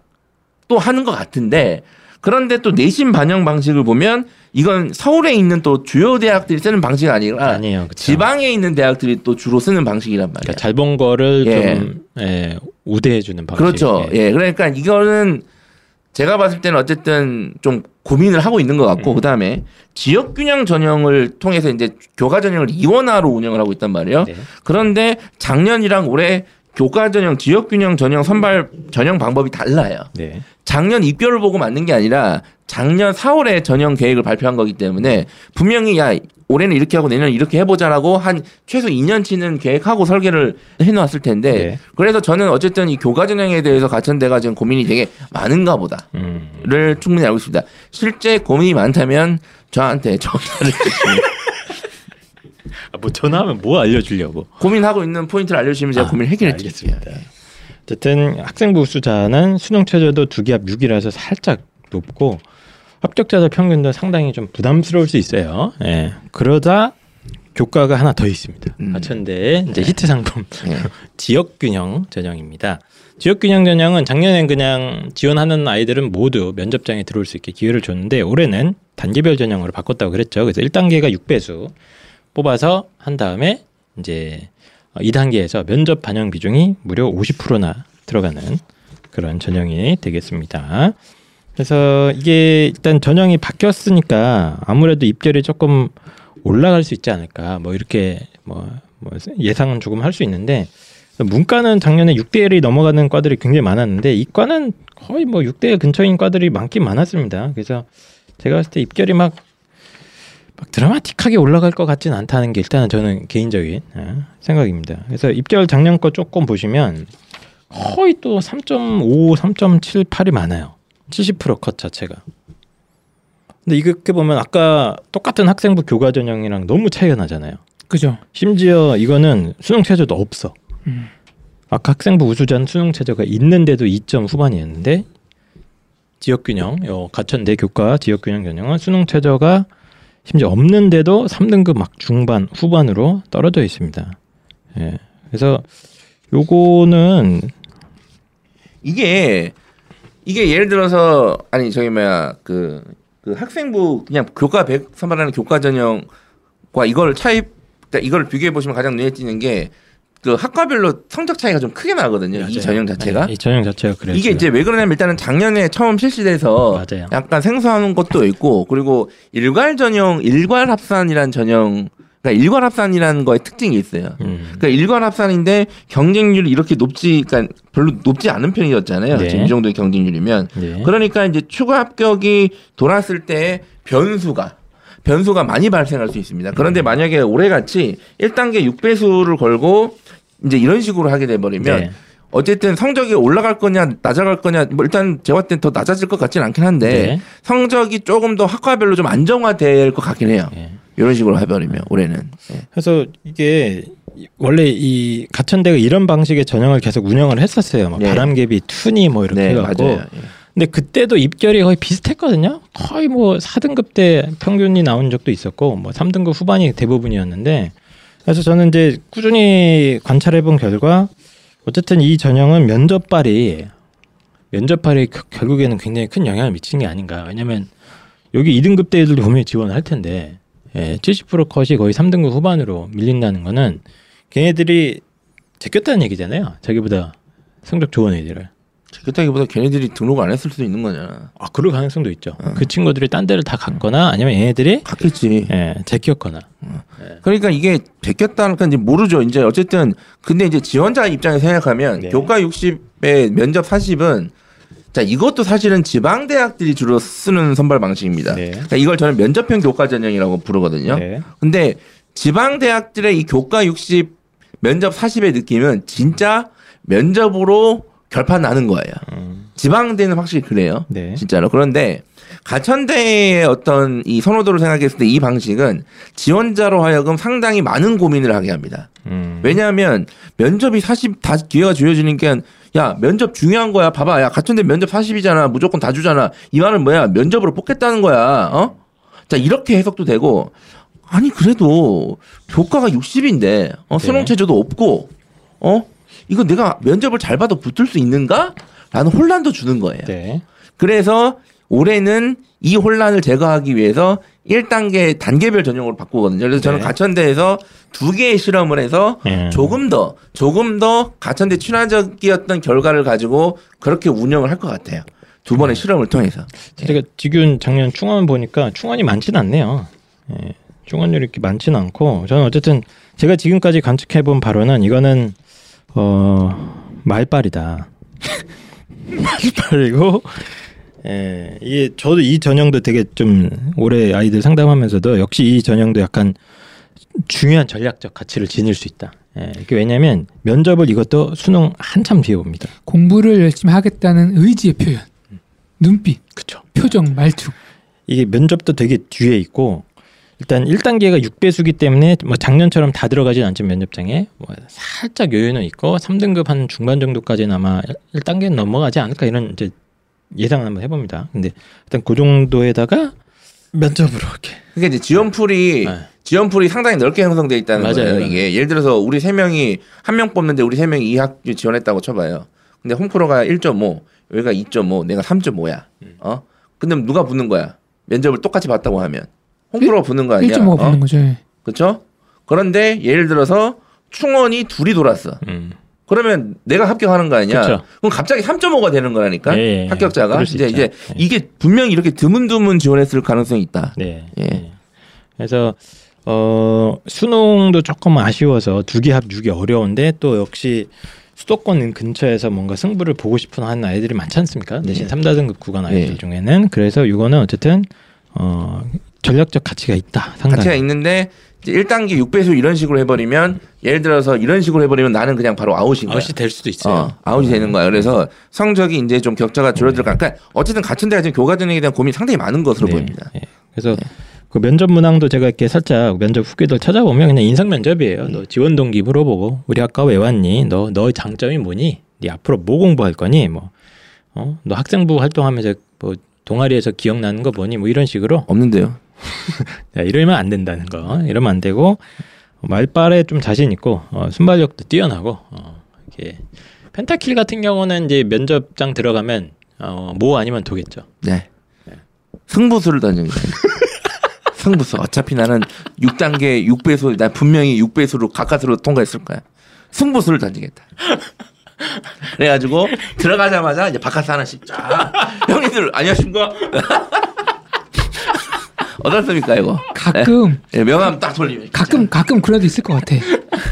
또 하는 것 같은데 그런데 또 내신 반영 방식을 보면 이건 서울에 있는 또 주요 대학들이 쓰는 방식이 아니라
아니에요.
지방에 있는 대학들이 또 주로 쓰는 방식이란 말이에요.
그러니까 잘본 거를
예.
좀 예, 우대해 주는 방식.
그렇죠. 예. 그러니까 이거는 제가 봤을 때는 어쨌든 좀 고민을 하고 있는 것
음.
같고 그다음에 지역 균형 전형을 통해서 이제 교과 전형을 이원화로 운영을 하고 있단 말이에요.
네.
그런데 작년이랑 올해 교과 전형, 지역 균형 전형 선발 전형 방법이 달라요.
네.
작년 입결을 보고 만든 게 아니라 작년 4월에 전형 계획을 발표한 거기 때문에 분명히 야 올해는 이렇게 하고 내년에 이렇게 해보자라고 한 최소 2년치는 계획하고 설계를 해놓았을 텐데
네.
그래서 저는 어쨌든 이 교과 전형에 대해서 가천대가 지금 고민이 되게 많은가 보다를
음.
충분히 알고 있습니다. 실제 고민이 많다면 저한테 (laughs) 전화를 주시면
아, (laughs) 뭐 전화하면 뭐 알려주려고.
고민하고 있는 포인트를 알려주시면 제가
아,
고민을 해결해 드릴게요.
알겠습니다. 어쨌든 학생부 수자는 수능 최저도 두 기합 6이라서 살짝 높고 합격자들 평균도 상당히 좀 부담스러울 수 있어요. 예. 그러다 교과가 하나 더 있습니다.
음.
하천대의 이제 히트 상품 (laughs)
예.
지역균형 전형입니다. 지역균형 전형은 작년엔 그냥 지원하는 아이들은 모두 면접장에 들어올 수 있게 기회를 줬는데 올해는 단계별 전형으로 바꿨다고 그랬죠. 그래서 1단계가 6배수 뽑아서 한 다음에 이제 2단계에서 면접 반영 비중이 무려 50%나 들어가는 그런 전형이 되겠습니다. 그래서 이게 일단 전형이 바뀌었으니까 아무래도 입결이 조금 올라갈 수 있지 않을까 뭐 이렇게 뭐, 뭐 예상은 조금 할 수 있는데 문과는 작년에 6대 1이 넘어가는 과들이 굉장히 많았는데 이과는 거의 뭐 6대 근처인 과들이 많긴 많았습니다. 그래서 제가 봤을 때 입결이 막, 막 드라마틱하게 올라갈 것 같지는 않다는 게 일단은 저는 개인적인 예, 생각입니다. 그래서 입결 작년 거 조금 보시면 거의 또 3.5, 3.78이 많아요. 70%컷 자체가. 근데 이렇게 보면 아까 똑같은 학생부 교과 전형이랑 너무 차이가 나잖아요.
그죠.
심지어 이거는 수능 최저도 없어.
음.
아까 학생부 우수자는 수능 최저가 있는데도 2점 후반이었는데 지역 균형, 요 가천대 교과 지역 균형 전형은 수능 최저가 심지어 없는데도 3등급 막 중반 후반으로 떨어져 있습니다. 예. 그래서 요거는
이게 이게 예를 들어서 아니 저기 뭐야 그, 그 학생부 그냥 교과 100 선발하는 교과 전형과 이걸 차이 그러니까 이걸 비교해 보시면 가장 눈에 띄는 게 그 학과별로 성적 차이가 좀 크게 나거든요. 이
맞아요.
전형 자체가.
네, 이 전형 자체가 그래요.
이게 이제 왜 그러냐면 일단은 작년에 처음 실시돼서
맞아요.
약간 생소한 것도 있고 그리고 일괄 전형 일괄 합산이란 전형 그러니까 일괄 합산이라는 거에 특징이 있어요.
음.
그러니까 일괄 합산인데 경쟁률이 이렇게 높지 그러니까 별로 높지 않은 편이었잖아요.
네.
지금 이 정도의 경쟁률이면
네.
그러니까 이제 추가 합격이 돌았을 때 변수가 변수가 많이 발생할 수 있습니다. 그런데 만약에 올해 같이 1단계 6배수를 걸고 이제 이런 식으로 하게 돼 버리면
네.
어쨌든 성적이 올라갈 거냐 낮아갈 거냐 뭐 일단 제가 봤을 땐더 낮아질 것 같지는 않긴 한데
네.
성적이 조금 더 학과별로 좀 안정화될 것 같긴 해요.
네.
이런 식으로 해버리면 올해는 예.
그래서 이게 원래 이 가천대가 이런 방식의 전형을 계속 운영을 했었어요. 막
네.
바람개비 투니 뭐 이렇게
네
해갖고.
예.
근데 그때도 입결이 거의 비슷했거든요. 거의 뭐 4등급 때 평균이 나온 적도 있었고 뭐 3등급 후반이 대부분이었는데 그래서 저는 이제 꾸준히 관찰해 본 결과 어쨌든 이 전형은 면접발이 면접발이 겨- 결국에는 굉장히 큰 영향을 미치는 게 아닌가. 왜냐면 여기 2등급 대 애들도 분명히 지원을 할 텐데 예, 70% 컷이 거의 3등급 후반으로 밀린다는 거는 걔네들이 제꼈다는 얘기잖아요. 자기보다 성적 좋은 애들을.
그렇다기보다 걔네들이 등록 안 했을 수도 있는 거잖아.
아, 그럴 가능성도 있죠. 그 친구들이 딴 데를 다 갔거나 아니면 얘네들이
갔겠지.
예, 제꼈거나.
그러니까 이게 베꼈다는 건 이제 모르죠. 이제 어쨌든 근데 이제 지원자 입장에서 생각하면
네.
교과 60에 면접 40은 자 이것도 사실은 지방 대학들이 주로 쓰는 선발 방식입니다.
네.
그러니까 이걸 저는 면접형 교과 전형이라고 부르거든요.
네.
근데 지방 대학들의 이 교과 60 면접 40의 느낌은 진짜 면접으로 결판 나는 거예요.
음,
지방대는 확실히 그래요.
네.
진짜로. 그런데 가천대의 어떤 이 선호도를 생각했을 때 이 방식은 지원자로 하여금 상당히 많은 고민을 하게 합니다.
음.
왜냐하면 면접이 40다 기회가 주어지니까 야 면접 중요한 거야. 봐봐, 야 가천대 면접 40이잖아. 무조건 다 주잖아. 이 말은 뭐야? 면접으로 뽑겠다는 거야. 어? 자 이렇게 해석도 되고 아니 그래도 교과가 60인데 어, 수능
네.
체제도 없고 어 이거 내가 면접을 잘 봐도 붙을 수 있는가? 라는 혼란도 주는 거예요.
네.
그래서 올해는 이 혼란을 제거하기 위해서 1단계 단계별 전형으로 바꾸거든요. 그래서 저는
네.
가천대에서 두 개의 실험을 해서
음.
조금 더 조금 더 가천대 친화적이었던 결과를 가지고 그렇게 운영을 할 것 같아요. 두 번의 실험을 통해서.
제가 지금 작년 충원 보니까 충원이 많지는 않네요. 예, 충원율이 이렇게 많지는 않고 저는 어쨌든 제가 지금까지 관측해 본 바로는 이거는 어 말빨이다. (laughs) 말빨이고 예, 이게 저도 이 전형도 되게 좀 올해 아이들 상담하면서도 역시 이 전형도 약간 중요한 전략적 가치를 지닐 수 있다. 예, 이게 왜냐하면 면접을 이것도 수능 한참 뒤에 봅니다.
공부를 열심히 하겠다는 의지의 표현, 눈빛,
그렇죠.
표정, 말투.
이게 면접도 되게 뒤에 있고 일단 1단계가 6배수기 때문에 뭐 작년처럼 다 들어가진 않지만 면접장에 뭐 살짝 여유는 있고 3등급 한 중반 정도까지는 아마 1단계는 넘어가지 않을까 이런 이제 예상을 한번 해봅니다. 근데 일단 그 정도에다가 면접으로 이렇게
그러니까 이제 지원풀이
네.
지원풀이 상당히 넓게 형성돼 있다는
맞아요.
거예요. 이게 예를 들어서 우리 세 명이 한 명 뽑는데 우리 세 명이 이 학교 지원했다고 쳐봐요. 근데 홈프로가 1.5, 여기가 2.5, 내가 3.5야.
음.
어? 근데 누가 붙는 거야? 면접을 똑같이 봤다고 하면 홈프로가 붙는 거 아니야?
1.5가
어?
붙는 거죠. 예.
그렇죠? 그런데 예를 들어서 충원이 둘이 돌았어.
음.
그러면 내가 합격하는 거 아니야?
그쵸.
그럼 갑자기 3.5가 되는 거라니까.
예, 예.
합격자가
그럴 수
이제
있죠.
이제
예.
이게 분명히 이렇게 드문드문 지원했을 가능성이 있다.
네.
예.
예. 그래서 어 수능도 조금 아쉬워서 두 개 합주기 어려운데 또 역시 수도권 근처에서 뭔가 승부를 보고 싶은 하는 아이들이 많지 않습니까? 대신
예.
삼 3다등급 구간 아이들
예.
중에는 그래서 이거는 어쨌든 어 전략적 가치가 있다. 상당히.
가치가 있는데 이제 1단계 6배수 이런 식으로 해버리면 예를 들어서 이런 식으로 해버리면 나는 그냥 바로 아웃인 거야.
아웃이 될 수도 있어요.
어, 아웃이 되는 거야. 그래서 성적이 이제 좀 격차가 줄어들까. 그러니까 어쨌든 가천대가 지금 교과 전형에 대한 고민이 상당히 많은 것으로
네.
보입니다.
예. 그래서 그 면접 문항도 제가 이렇게 살짝 면접 후기들 찾아보면 그냥 인상 면접이에요. 너 지원 동기 물어보고 우리 학과 왜 왔니? 너 너의 장점이 뭐니? 네 앞으로 뭐 공부할 거니? 뭐 어? 너 학생부 활동하면서 뭐 동아리에서 기억나는 거 뭐니? 뭐 이런 식으로
없는데요.
야, 이러면 안 된다는 거. 이러면 안 되고 말빨에 좀 자신 있고 어, 순발력도 뛰어나고 어, 이렇게 펜타킬 같은 경우는 이제 면접장 들어가면 어, 뭐 아니면 도겠죠.
네. 승부수를 던집니다. (laughs) 승부수. 어차피 나는 6단계 6배수, 나 분명히 6배수로 가까스로 통과했을 거야. 승부수를 던지겠다. 그래가지고 들어가자마자 이제 바깥에 하나씩 쫙. 형님들 안녕하십니까? (laughs) 어떻습니까 이거?
가끔
예, 명함 딱 돌리면.
가끔 가끔 그런 데 있을 것 같아.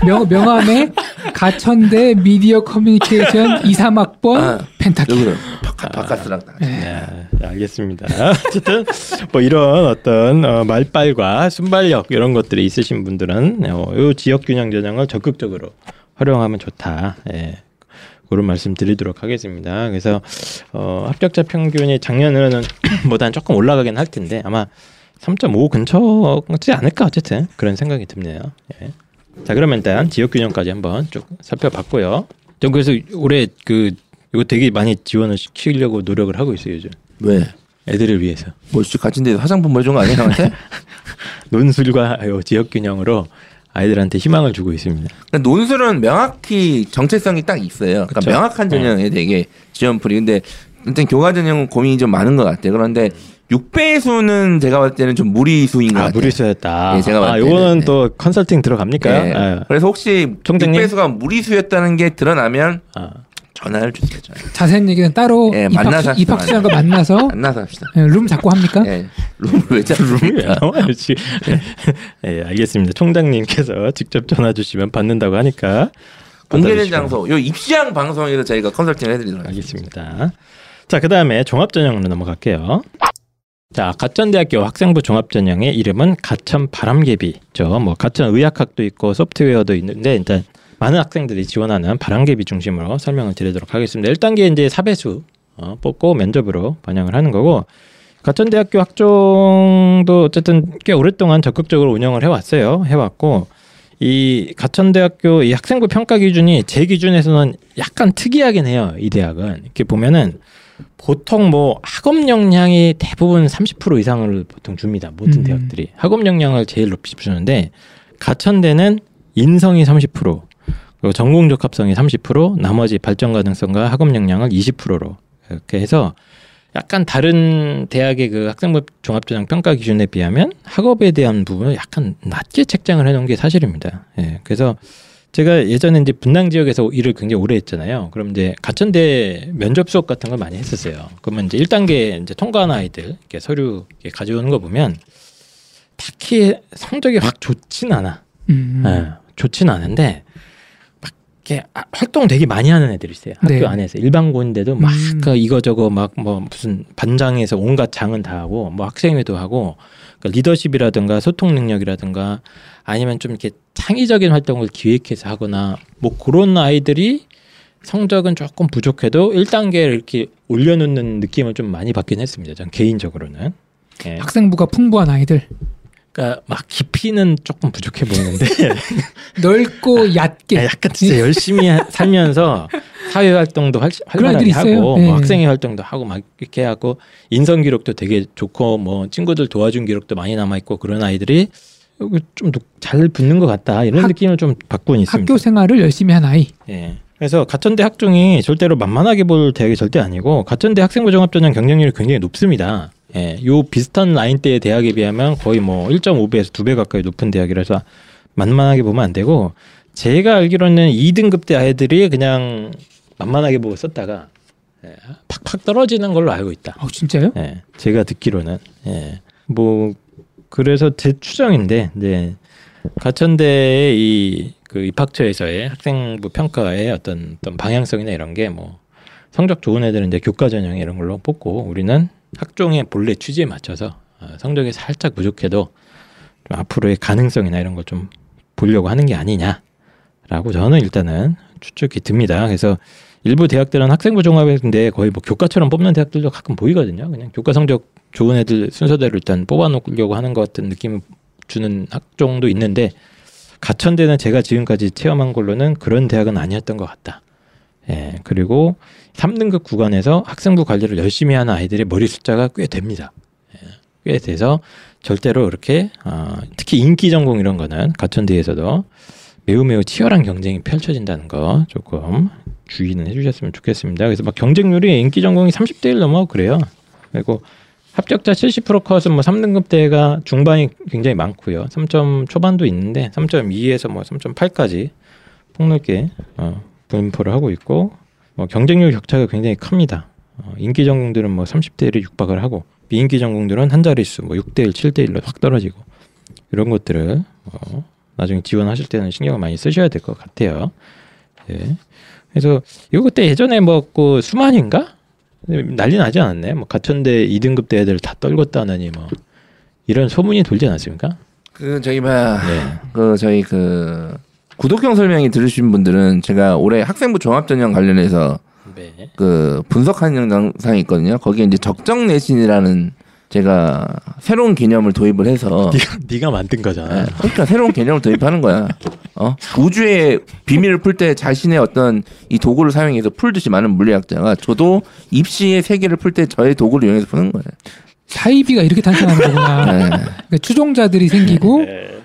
명 명함에 가천대 미디어 커뮤니케이션 2, 3학번
아,
펜타킬.
여기는 바깥 바깥이랑 딱.
네, 알겠습니다. 어쨌든 뭐 이런 어떤 어, 말빨과 순발력 이런 것들이 있으신 분들은 어, 이 지역 균형 전형을 적극적으로 활용하면 좋다. 예. 그런 말씀 드리도록 하겠습니다. 그래서 어, 합격자 평균이 작년에는 (clears throat) 보다는 조금 올라가긴 할 텐데 아마 3.5 근처지 않을까 어쨌든 그런 생각이 듭네요. 예. 자 그러면 일단 지역 균형까지 한번 쭉 살펴봤고요. 전 그래서 올해 그 이거 되게 많이 지원을 시키려고 노력을 하고 있어요 요즘.
왜?
애들을 위해서
뭐 씨, 같은 데서 화장품 보여준 거 아니야 형한테? (laughs)
논술과 요 지역 균형으로 아이들한테 희망을 주고 있습니다.
그러니까 논술은 명확히 정체성이 딱 있어요. 그러니까
그쵸.
명확한 전형에 되게 지원풀이. 근데 일단 교과 전형은 고민이 좀 많은 것 같아요. 그런데 6배수는 제가 봤을 때는 좀 무리수인 것
아
같아요.
무리수였다.
예, 제가
아
봤을 때는,
요거는
네.
또 컨설팅 들어갑니까?
예.
아,
그래서 혹시
총장님?
6배수가 무리수였다는 게 드러나면
아.
전화를 주세요. 전화.
자세한 얘기는 따로
예,
입학,
만나서 합시다,
입학수장과 만나서 (laughs)
만나서 합시다.
예, 룸 잡고 합니까?
예. 룸을 왜 잡습니까? (laughs)
지 예, 알겠습니다. 총장님께서 직접 전화 주시면 받는다고 하니까
공개된. 장소. 요 입시왕 방송에서 저희가 컨설팅을 해드리도록 하겠습니다.
알겠습니다. 자, 그 다음에 종합전형으로 넘어갈게요. 자, 가천대학교 학생부 종합전형의 이름은 가천 바람개비죠. 뭐 가천 의학학도 있고 소프트웨어도 있는데 일단 많은 학생들이 지원하는 바람개비 중심으로 설명을 드리도록 하겠습니다. 1단계 이제 사배수 어, 뽑고 면접으로 반영을 하는 거고 가천대학교 학종도 어쨌든 꽤 오랫동안 적극적으로 운영을 해왔어요. 해왔고 이 가천대학교 이 학생부 평가 기준이 제 기준에서는 약간 특이하긴 해요. 이 대학은 이렇게 보면은 보통 뭐 학업 역량이 대부분 30% 이상을 보통 줍니다. 모든
음.
대학들이 학업 역량을 제일 높이 주는데 가천대는 인성이 30% 그리고 전공 적합성이 30% 나머지 발전 가능성과 학업 역량을 20%로 이렇게 해서 약간 다른 대학의 그 학생부 종합전형 평가 기준에 비하면 학업에 대한 부분을 약간 낮게 책정을 해놓은 게 사실입니다. 예, 그래서 제가 예전에 이제 분당 지역에서 일을 굉장히 오래 했잖아요. 그럼 이제 가천대 면접 수업 같은 걸 많이 했었어요. 그러면 이제 1단계 이제 통과한 아이들 이렇게 서류 이렇게 가져오는 거 보면 딱히 성적이 확 좋진 않아.
음.
예, 좋진 않은데 막 이렇게 아, 활동 되게 많이 하는 애들이 있어요. 학교
네.
안에서 일반고인데도 막
음.
그 이거저거 막 뭐 무슨 반장에서 온갖 장은 다 하고 뭐 학생회도 하고 그러니까 리더십이라든가 소통 능력이라든가 아니면 좀 이렇게 창의적인 활동을 기획해서 하거나 뭐 그런 아이들이 성적은 조금 부족해도 1단계를 이렇게 올려놓는 느낌을 좀 많이 받긴 했습니다. 전 개인적으로는. 예.
학생부가 풍부한 아이들
그러니까 막 깊이는 조금 부족해 보이는데 (laughs)
넓고 얕게
아, 약간 진짜 열심히 하- 살면서 사회 활동도 활, 활발하게. 하고
네.
뭐 학생회 활동도 하고 막 이렇게 하고 인성 기록도 되게 좋고 뭐 친구들 도와준 기록도 많이 남아 있고 그런 아이들이 좀 잘 붙는 것 같다 이런
학-
느낌을 좀 받고는 있습니다.
학교 생활을 열심히 한 아이
예. 그래서 가천대 학종이 절대로 만만하게 볼 대학이 절대 아니고 가천대 학생부 종합전형 경쟁률이 굉장히 높습니다. 예. 요 비슷한 라인대의 대학에 비하면 거의 뭐 1.5배에서 2배 가까이 높은 대학이라서 만만하게 보면 안 되고 제가 알기로는 2등급 대 아이들이 그냥 만만하게 보고 썼다가 예, 팍팍 떨어지는 걸로 알고 있다.
어 진짜요?
예, 제가 듣기로는 예, 뭐 그래서 제 추정인데, 네, 가천대의 이 그 입학처에서의 학생부 평가의 어떤 어떤 방향성이나 이런 게 뭐 성적 좋은 애들은 이제 교과 전형 이런 걸로 뽑고 우리는 학종의 본래 취지에 맞춰서 어, 성적이 살짝 부족해도 좀 앞으로의 가능성이나 이런 걸 좀 보려고 하는 게 아니냐라고 저는 일단은 추측이 듭니다. 그래서 일부 대학들은 학생부 종합인데 거의 뭐 교과처럼 뽑는 대학들도 가끔 보이거든요. 그냥 교과 성적 좋은 애들 순서대로 일단 뽑아놓으려고 하는 것 같은 느낌을 주는 학종도 있는데 가천대는 제가 지금까지 체험한 걸로는 그런 대학은 아니었던 것 같다. 예, 그리고 3등급 구간에서 학생부 관리를 열심히 하는 아이들의 머리 숫자가 꽤 됩니다. 예, 꽤 돼서 절대로 이렇게 어, 특히 인기 전공 이런 거는 가천대에서도 매우 매우 치열한 경쟁이 펼쳐진다는 거 조금 주의는 해주셨으면 좋겠습니다. 그래서 막 경쟁률이 인기 전공이 30대 1 넘어 그래요. 그리고 합격자 70% 컷은 뭐 3등급 대가 중반이 굉장히 많고요. 3점 초반도 있는데 3.2에서 뭐 3.8까지 폭넓게 어, 분포를 하고 있고 뭐 경쟁률 격차가 굉장히 큽니다. 어, 인기 전공들은 뭐 30대 1에 육박을 하고 비인기 전공들은 한 자릿수 뭐 6대 1, 7대 1로 확 떨어지고 이런 것들을 어, 나중에 지원하실 때는 신경을 많이 쓰셔야 될 것 같아요. 예. 그래서 이거 그때 예전에 뭐그 수만인가 난리 나지 않았네. 뭐 가천대 2등급 대 애들 다 떨궜다느니 뭐 이런 소문이 돌지 않았습니까?
그 저희 뭐야
네.
그 저희 그 구독형 설명이 들으신 분들은 제가 올해 학생부 종합전형 관련해서
네.
그 분석하는 영상이 있거든요. 거기에 이제 적정 내신이라는 제가 새로운 개념을 도입을 해서 (laughs)
네가 네가 만든 거잖아.
네, 그러니까 새로운 개념을 도입하는 거야. 어? 우주의 비밀을 풀 때 자신의 어떤 이 도구를 사용해서 풀듯이 많은 물리학자가 저도 입시의 세계를 풀 때 저의 도구를 이용해서 푸는 거예요.
사이비가 이렇게 탄생하는 거구나.
네.
그러니까 추종자들이 생기고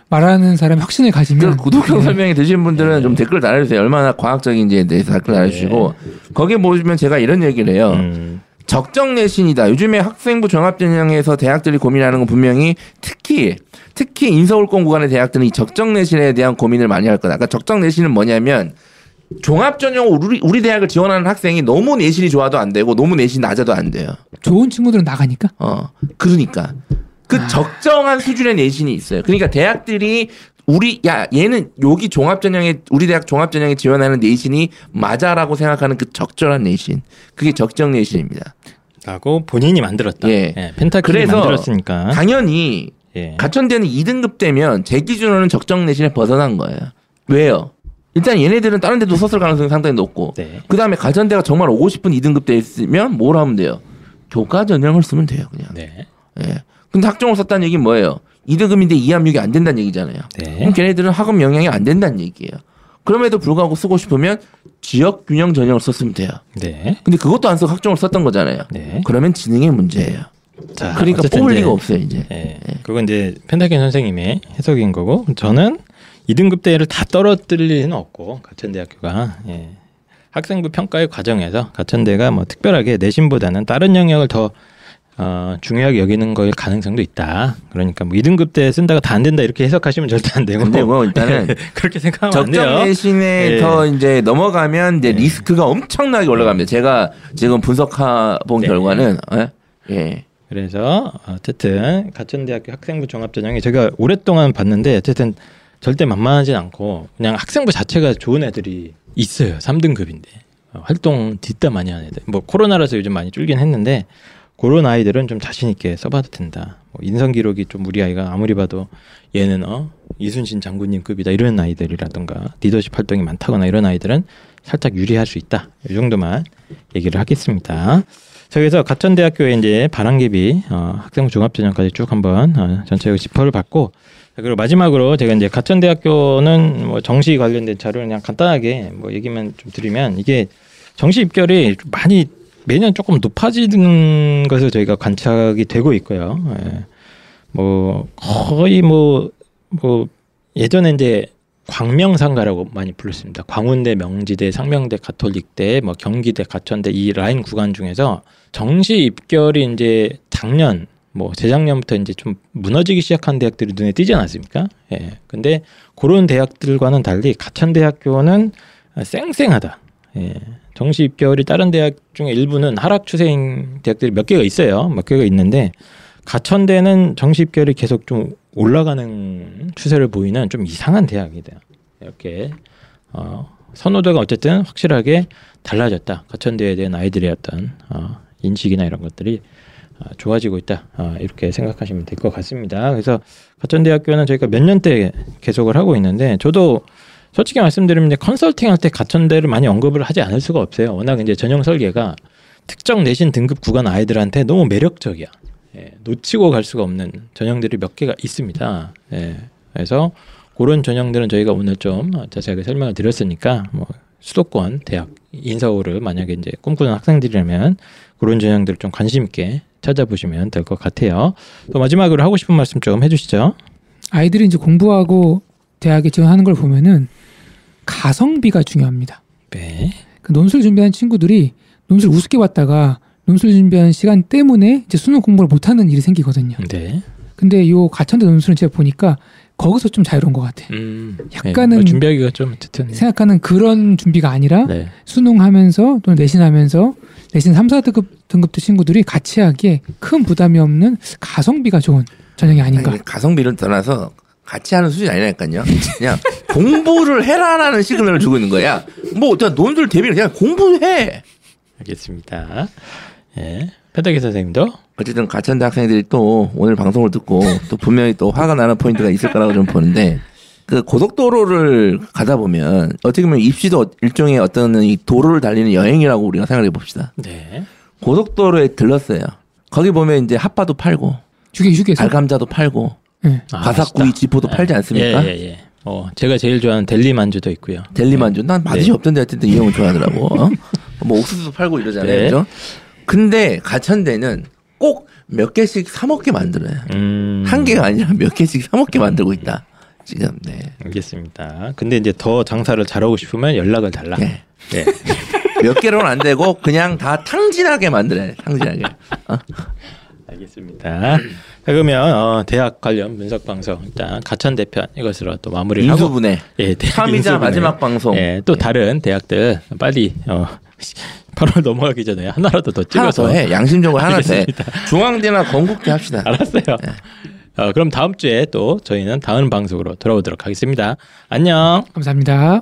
말하는 사람이 확신을
그
가지면
구독형
네.
설명이 되신 분들은 좀 댓글 달아주세요. 얼마나 과학적인지에 대해서 댓글 달아주시고 거기에 보시면 제가 이런 얘기를 해요.
음.
적정 내신이다. 요즘에 학생부 종합전형에서 대학들이 고민하는 건 분명히 특히 특히 인서울권 구간의 대학들은 이 적정 내신에 대한 고민을 많이 할 거다. 그러니까 적정 내신은 뭐냐면 종합전형 우리 우리 대학을 지원하는 학생이 너무 내신이 좋아도 안 되고 너무 내신 낮아도 안 돼요.
좋은 친구들은 나가니까
어 그러니까 그 적정한 수준의 내신이 있어요. 그러니까 대학들이 우리 야 얘는 여기 종합전형에 우리 대학 종합전형에 지원하는 내신이 맞아라고 생각하는 그 적절한 내신 그게 적정 내신입니다.
라고 본인이 만들었다.
예.
예.
그래서
만들었으니까.
당연히
예.
가천대는 2등급 되면 제 기준으로는 적정 내신에 벗어난 거예요. 왜요? 일단 얘네들은 다른 데도 썼을 가능성이 상당히 높고
네.
그 다음에 가천대가 정말 오고 싶은 2등급 돼 있으면 뭘 하면 돼요? 교과 전형을 쓰면 돼요 그냥.
네.
예. 근데 학종을 썼다는 얘기는 뭐예요? 2등급인데 이합육이 안 된다는 얘기잖아요.
네.
그럼 걔네들은 학업 영향이 안 된다는 얘기예요. 그럼에도 불구하고 쓰고 싶으면 지역 균형 전형을 썼으면 돼요.
네.
근데 그것도 안 쓰고 학종을 썼던 거잖아요.
네.
그러면 지능의 문제예요.
자,
그러니까 뽑을
이제
리가 없어요 이제.
예. 그건 이제 펜타킨 선생님의 해석인 거고 저는 2등급 대회를 다 떨어뜨릴 리는 없고 가천대학교가 예. 학생부 평가의 과정에서 가천대가 뭐 특별하게 내신보다는 다른 영역을 더 어, 중요하게 여기는 거일 가능성도 있다. 그러니까 뭐 2등급 대 쓴다가 다안 된다 이렇게 해석하시면 절대 안 되고.
근데 뭐 일단은 (laughs)
그렇게 생각하면 안
적정. 내신에
예.
더 이제 넘어가면 이제 리스크가 엄청나게 올라갑니다. 제가 지금 분석해 본
네.
결과는 예. 예.
그래서 어쨌든 가천대학교 학생부 종합전형이 제가 오랫동안 봤는데 어쨌든 절대 만만하진 않고 그냥 학생부 자체가 좋은 애들이 있어요. 3등급인데 활동 뒷담 많이 하는 애들. 뭐 코로나라서 요즘 많이 줄긴 했는데 그런 아이들은 좀 자신 있게 써봐도 된다. 뭐 인성 기록이 좀 우리 아이가 아무리 봐도 얘는 어 이순신 장군님급이다 이런 아이들이라던가 리더십 활동이 많다거나 이런 아이들은 살짝 유리할 수 있다. 이 정도만 얘기를 하겠습니다. 자, 그래서 가천대학교의 이제 바람개비 어, 학생부 종합전형까지 쭉 한번 어, 전체적으로 지퍼를 받고 자, 그리고 마지막으로 제가 이제 가천대학교는 뭐 정시 관련된 자료를 그냥 간단하게 뭐 얘기만 좀 드리면 이게 정시 입결이 좀 많이 매년 조금 높아지는 것을 저희가 관찰이 되고 있고요. 예. 뭐 거의 뭐뭐 예전에 이제 광명상가라고 많이 불렀습니다. 광운대, 명지대, 상명대, 가톨릭대, 뭐 경기대, 가천대 이 라인 구간 중에서 정시 입결이 이제 작년 뭐 재작년부터 이제 좀 무너지기 시작한 대학들이 눈에 띄지 않았습니까? 예. 근데 그런 대학들과는 달리 가천대학교는 쌩쌩하다. 예. 정시 입결이 다른 대학 중에 일부는 하락 추세인 대학들이 몇 개가 있어요. 몇 개가 있는데 가천대는 정시 입결이 계속 좀 올라가는 추세를 보이는 좀 이상한 대학이다. 이렇게 어, 선호도가 어쨌든 확실하게 달라졌다. 가천대에 대한 아이들의 어떤 어, 인식이나 이런 것들이 어, 좋아지고 있다. 어, 이렇게 생각하시면 될 것 같습니다. 그래서 가천대학교는 저희가 몇 년째 계속을 하고 있는데 저도 솔직히 말씀드리면 이제 컨설팅 할 때 가천대를 많이 언급을 하지 않을 수가 없어요. 워낙 이제 전형 설계가 특정 내신 등급 구간 아이들한테 너무 매력적이야. 예, 놓치고 갈 수가 없는 전형들이 몇 개가 있습니다. 예, 그래서 그런 전형들은 저희가 오늘 좀 자세하게 설명을 드렸으니까 뭐 수도권 대학 인서울을 만약에 이제 꿈꾸는 학생들이라면 그런 전형들을 좀 관심 있게 찾아보시면 될 것 같아요. 또 마지막으로 하고 싶은 말씀 좀 해주시죠.
아이들이 이제 공부하고 대학에 지원하는 걸 보면은 가성비가 중요합니다.
네.
그 논술 준비한 친구들이 논술 우습게 봤다가 논술 준비한 시간 때문에 이제 수능 공부를 못하는 일이 생기거든요.
네.
근데 요 가천대 논술은 제가 보니까 거기서 좀 자유로운 것 같아요.
음,
약간은
네, 뭐 준비하기가 좀 어쨌든
생각하는 그런 준비가 아니라
네.
수능하면서 또는 내신하면서 내신 3, 4등급 등급대 친구들이 같이 하기에 큰 부담이 없는 가성비가 좋은 전형이 아닌가.
아니, 가성비를 떠나서 같이 하는 수준이 아니라니까요. 그냥 (laughs) 공부를 해라라는 시그널을 주고 있는 거야. 뭐 어떤 논술 대비를 그냥 공부해.
알겠습니다. 예. 페다기 선생님도
어쨌든 가천대 학생들이 또 오늘 방송을 듣고 또 분명히 또 화가 나는 포인트가 있을 거라고 좀 보는데 그 고속도로를 가다 보면 어떻게 보면 입시도 일종의 어떤 이 도로를 달리는 여행이라고 우리가 생각해 봅시다.
네.
고속도로에 들렀어요. 거기 보면 이제 핫바도 팔고
휴게 휴게소.
알감자도 팔고
예.
아,
바삭구이
맛있다.
지포도 팔지 않습니까?
예, 예, 예. 어, 제가 제일 좋아하는 델리 만주도 있고요.
델리 만주. 난 맛이
네.
없던데 하여튼 이 형은 좋아하더라고. 어? (laughs) 뭐 옥수수 팔고 이러잖아요.
네.
그죠? 근데 가천대는 꼭 몇 개씩 사 먹게 만들어요.
음,
한 개가 아니라 몇 개씩 사 먹게 만들고 있다. 지금 네.
알겠습니다. 근데 이제 더 장사를 잘하고 싶으면 연락을 달라.
네.
네. (laughs)
몇 개로는 안 되고 그냥 다 탕진하게 만들어요. 탕진하게. 어?
알겠습니다. 자, 그러면 어, 대학 관련 분석 방송 일단 가천 대편 이것으로 또 마무리를 하고
인수분해.
예, 대학
3위자
인수분해.
마지막 방송.
예, 또 다른 대학들 빨리 어 (laughs) 8월 넘어가기 전에 하나라도 더
하나
찍어서
더 해. 양심적으로 하나 더 해. 중앙대나 건국대 합시다.
알았어요. 어, 그럼 다음 주에 또 저희는 다음 방송으로 돌아오도록 하겠습니다. 안녕.
감사합니다.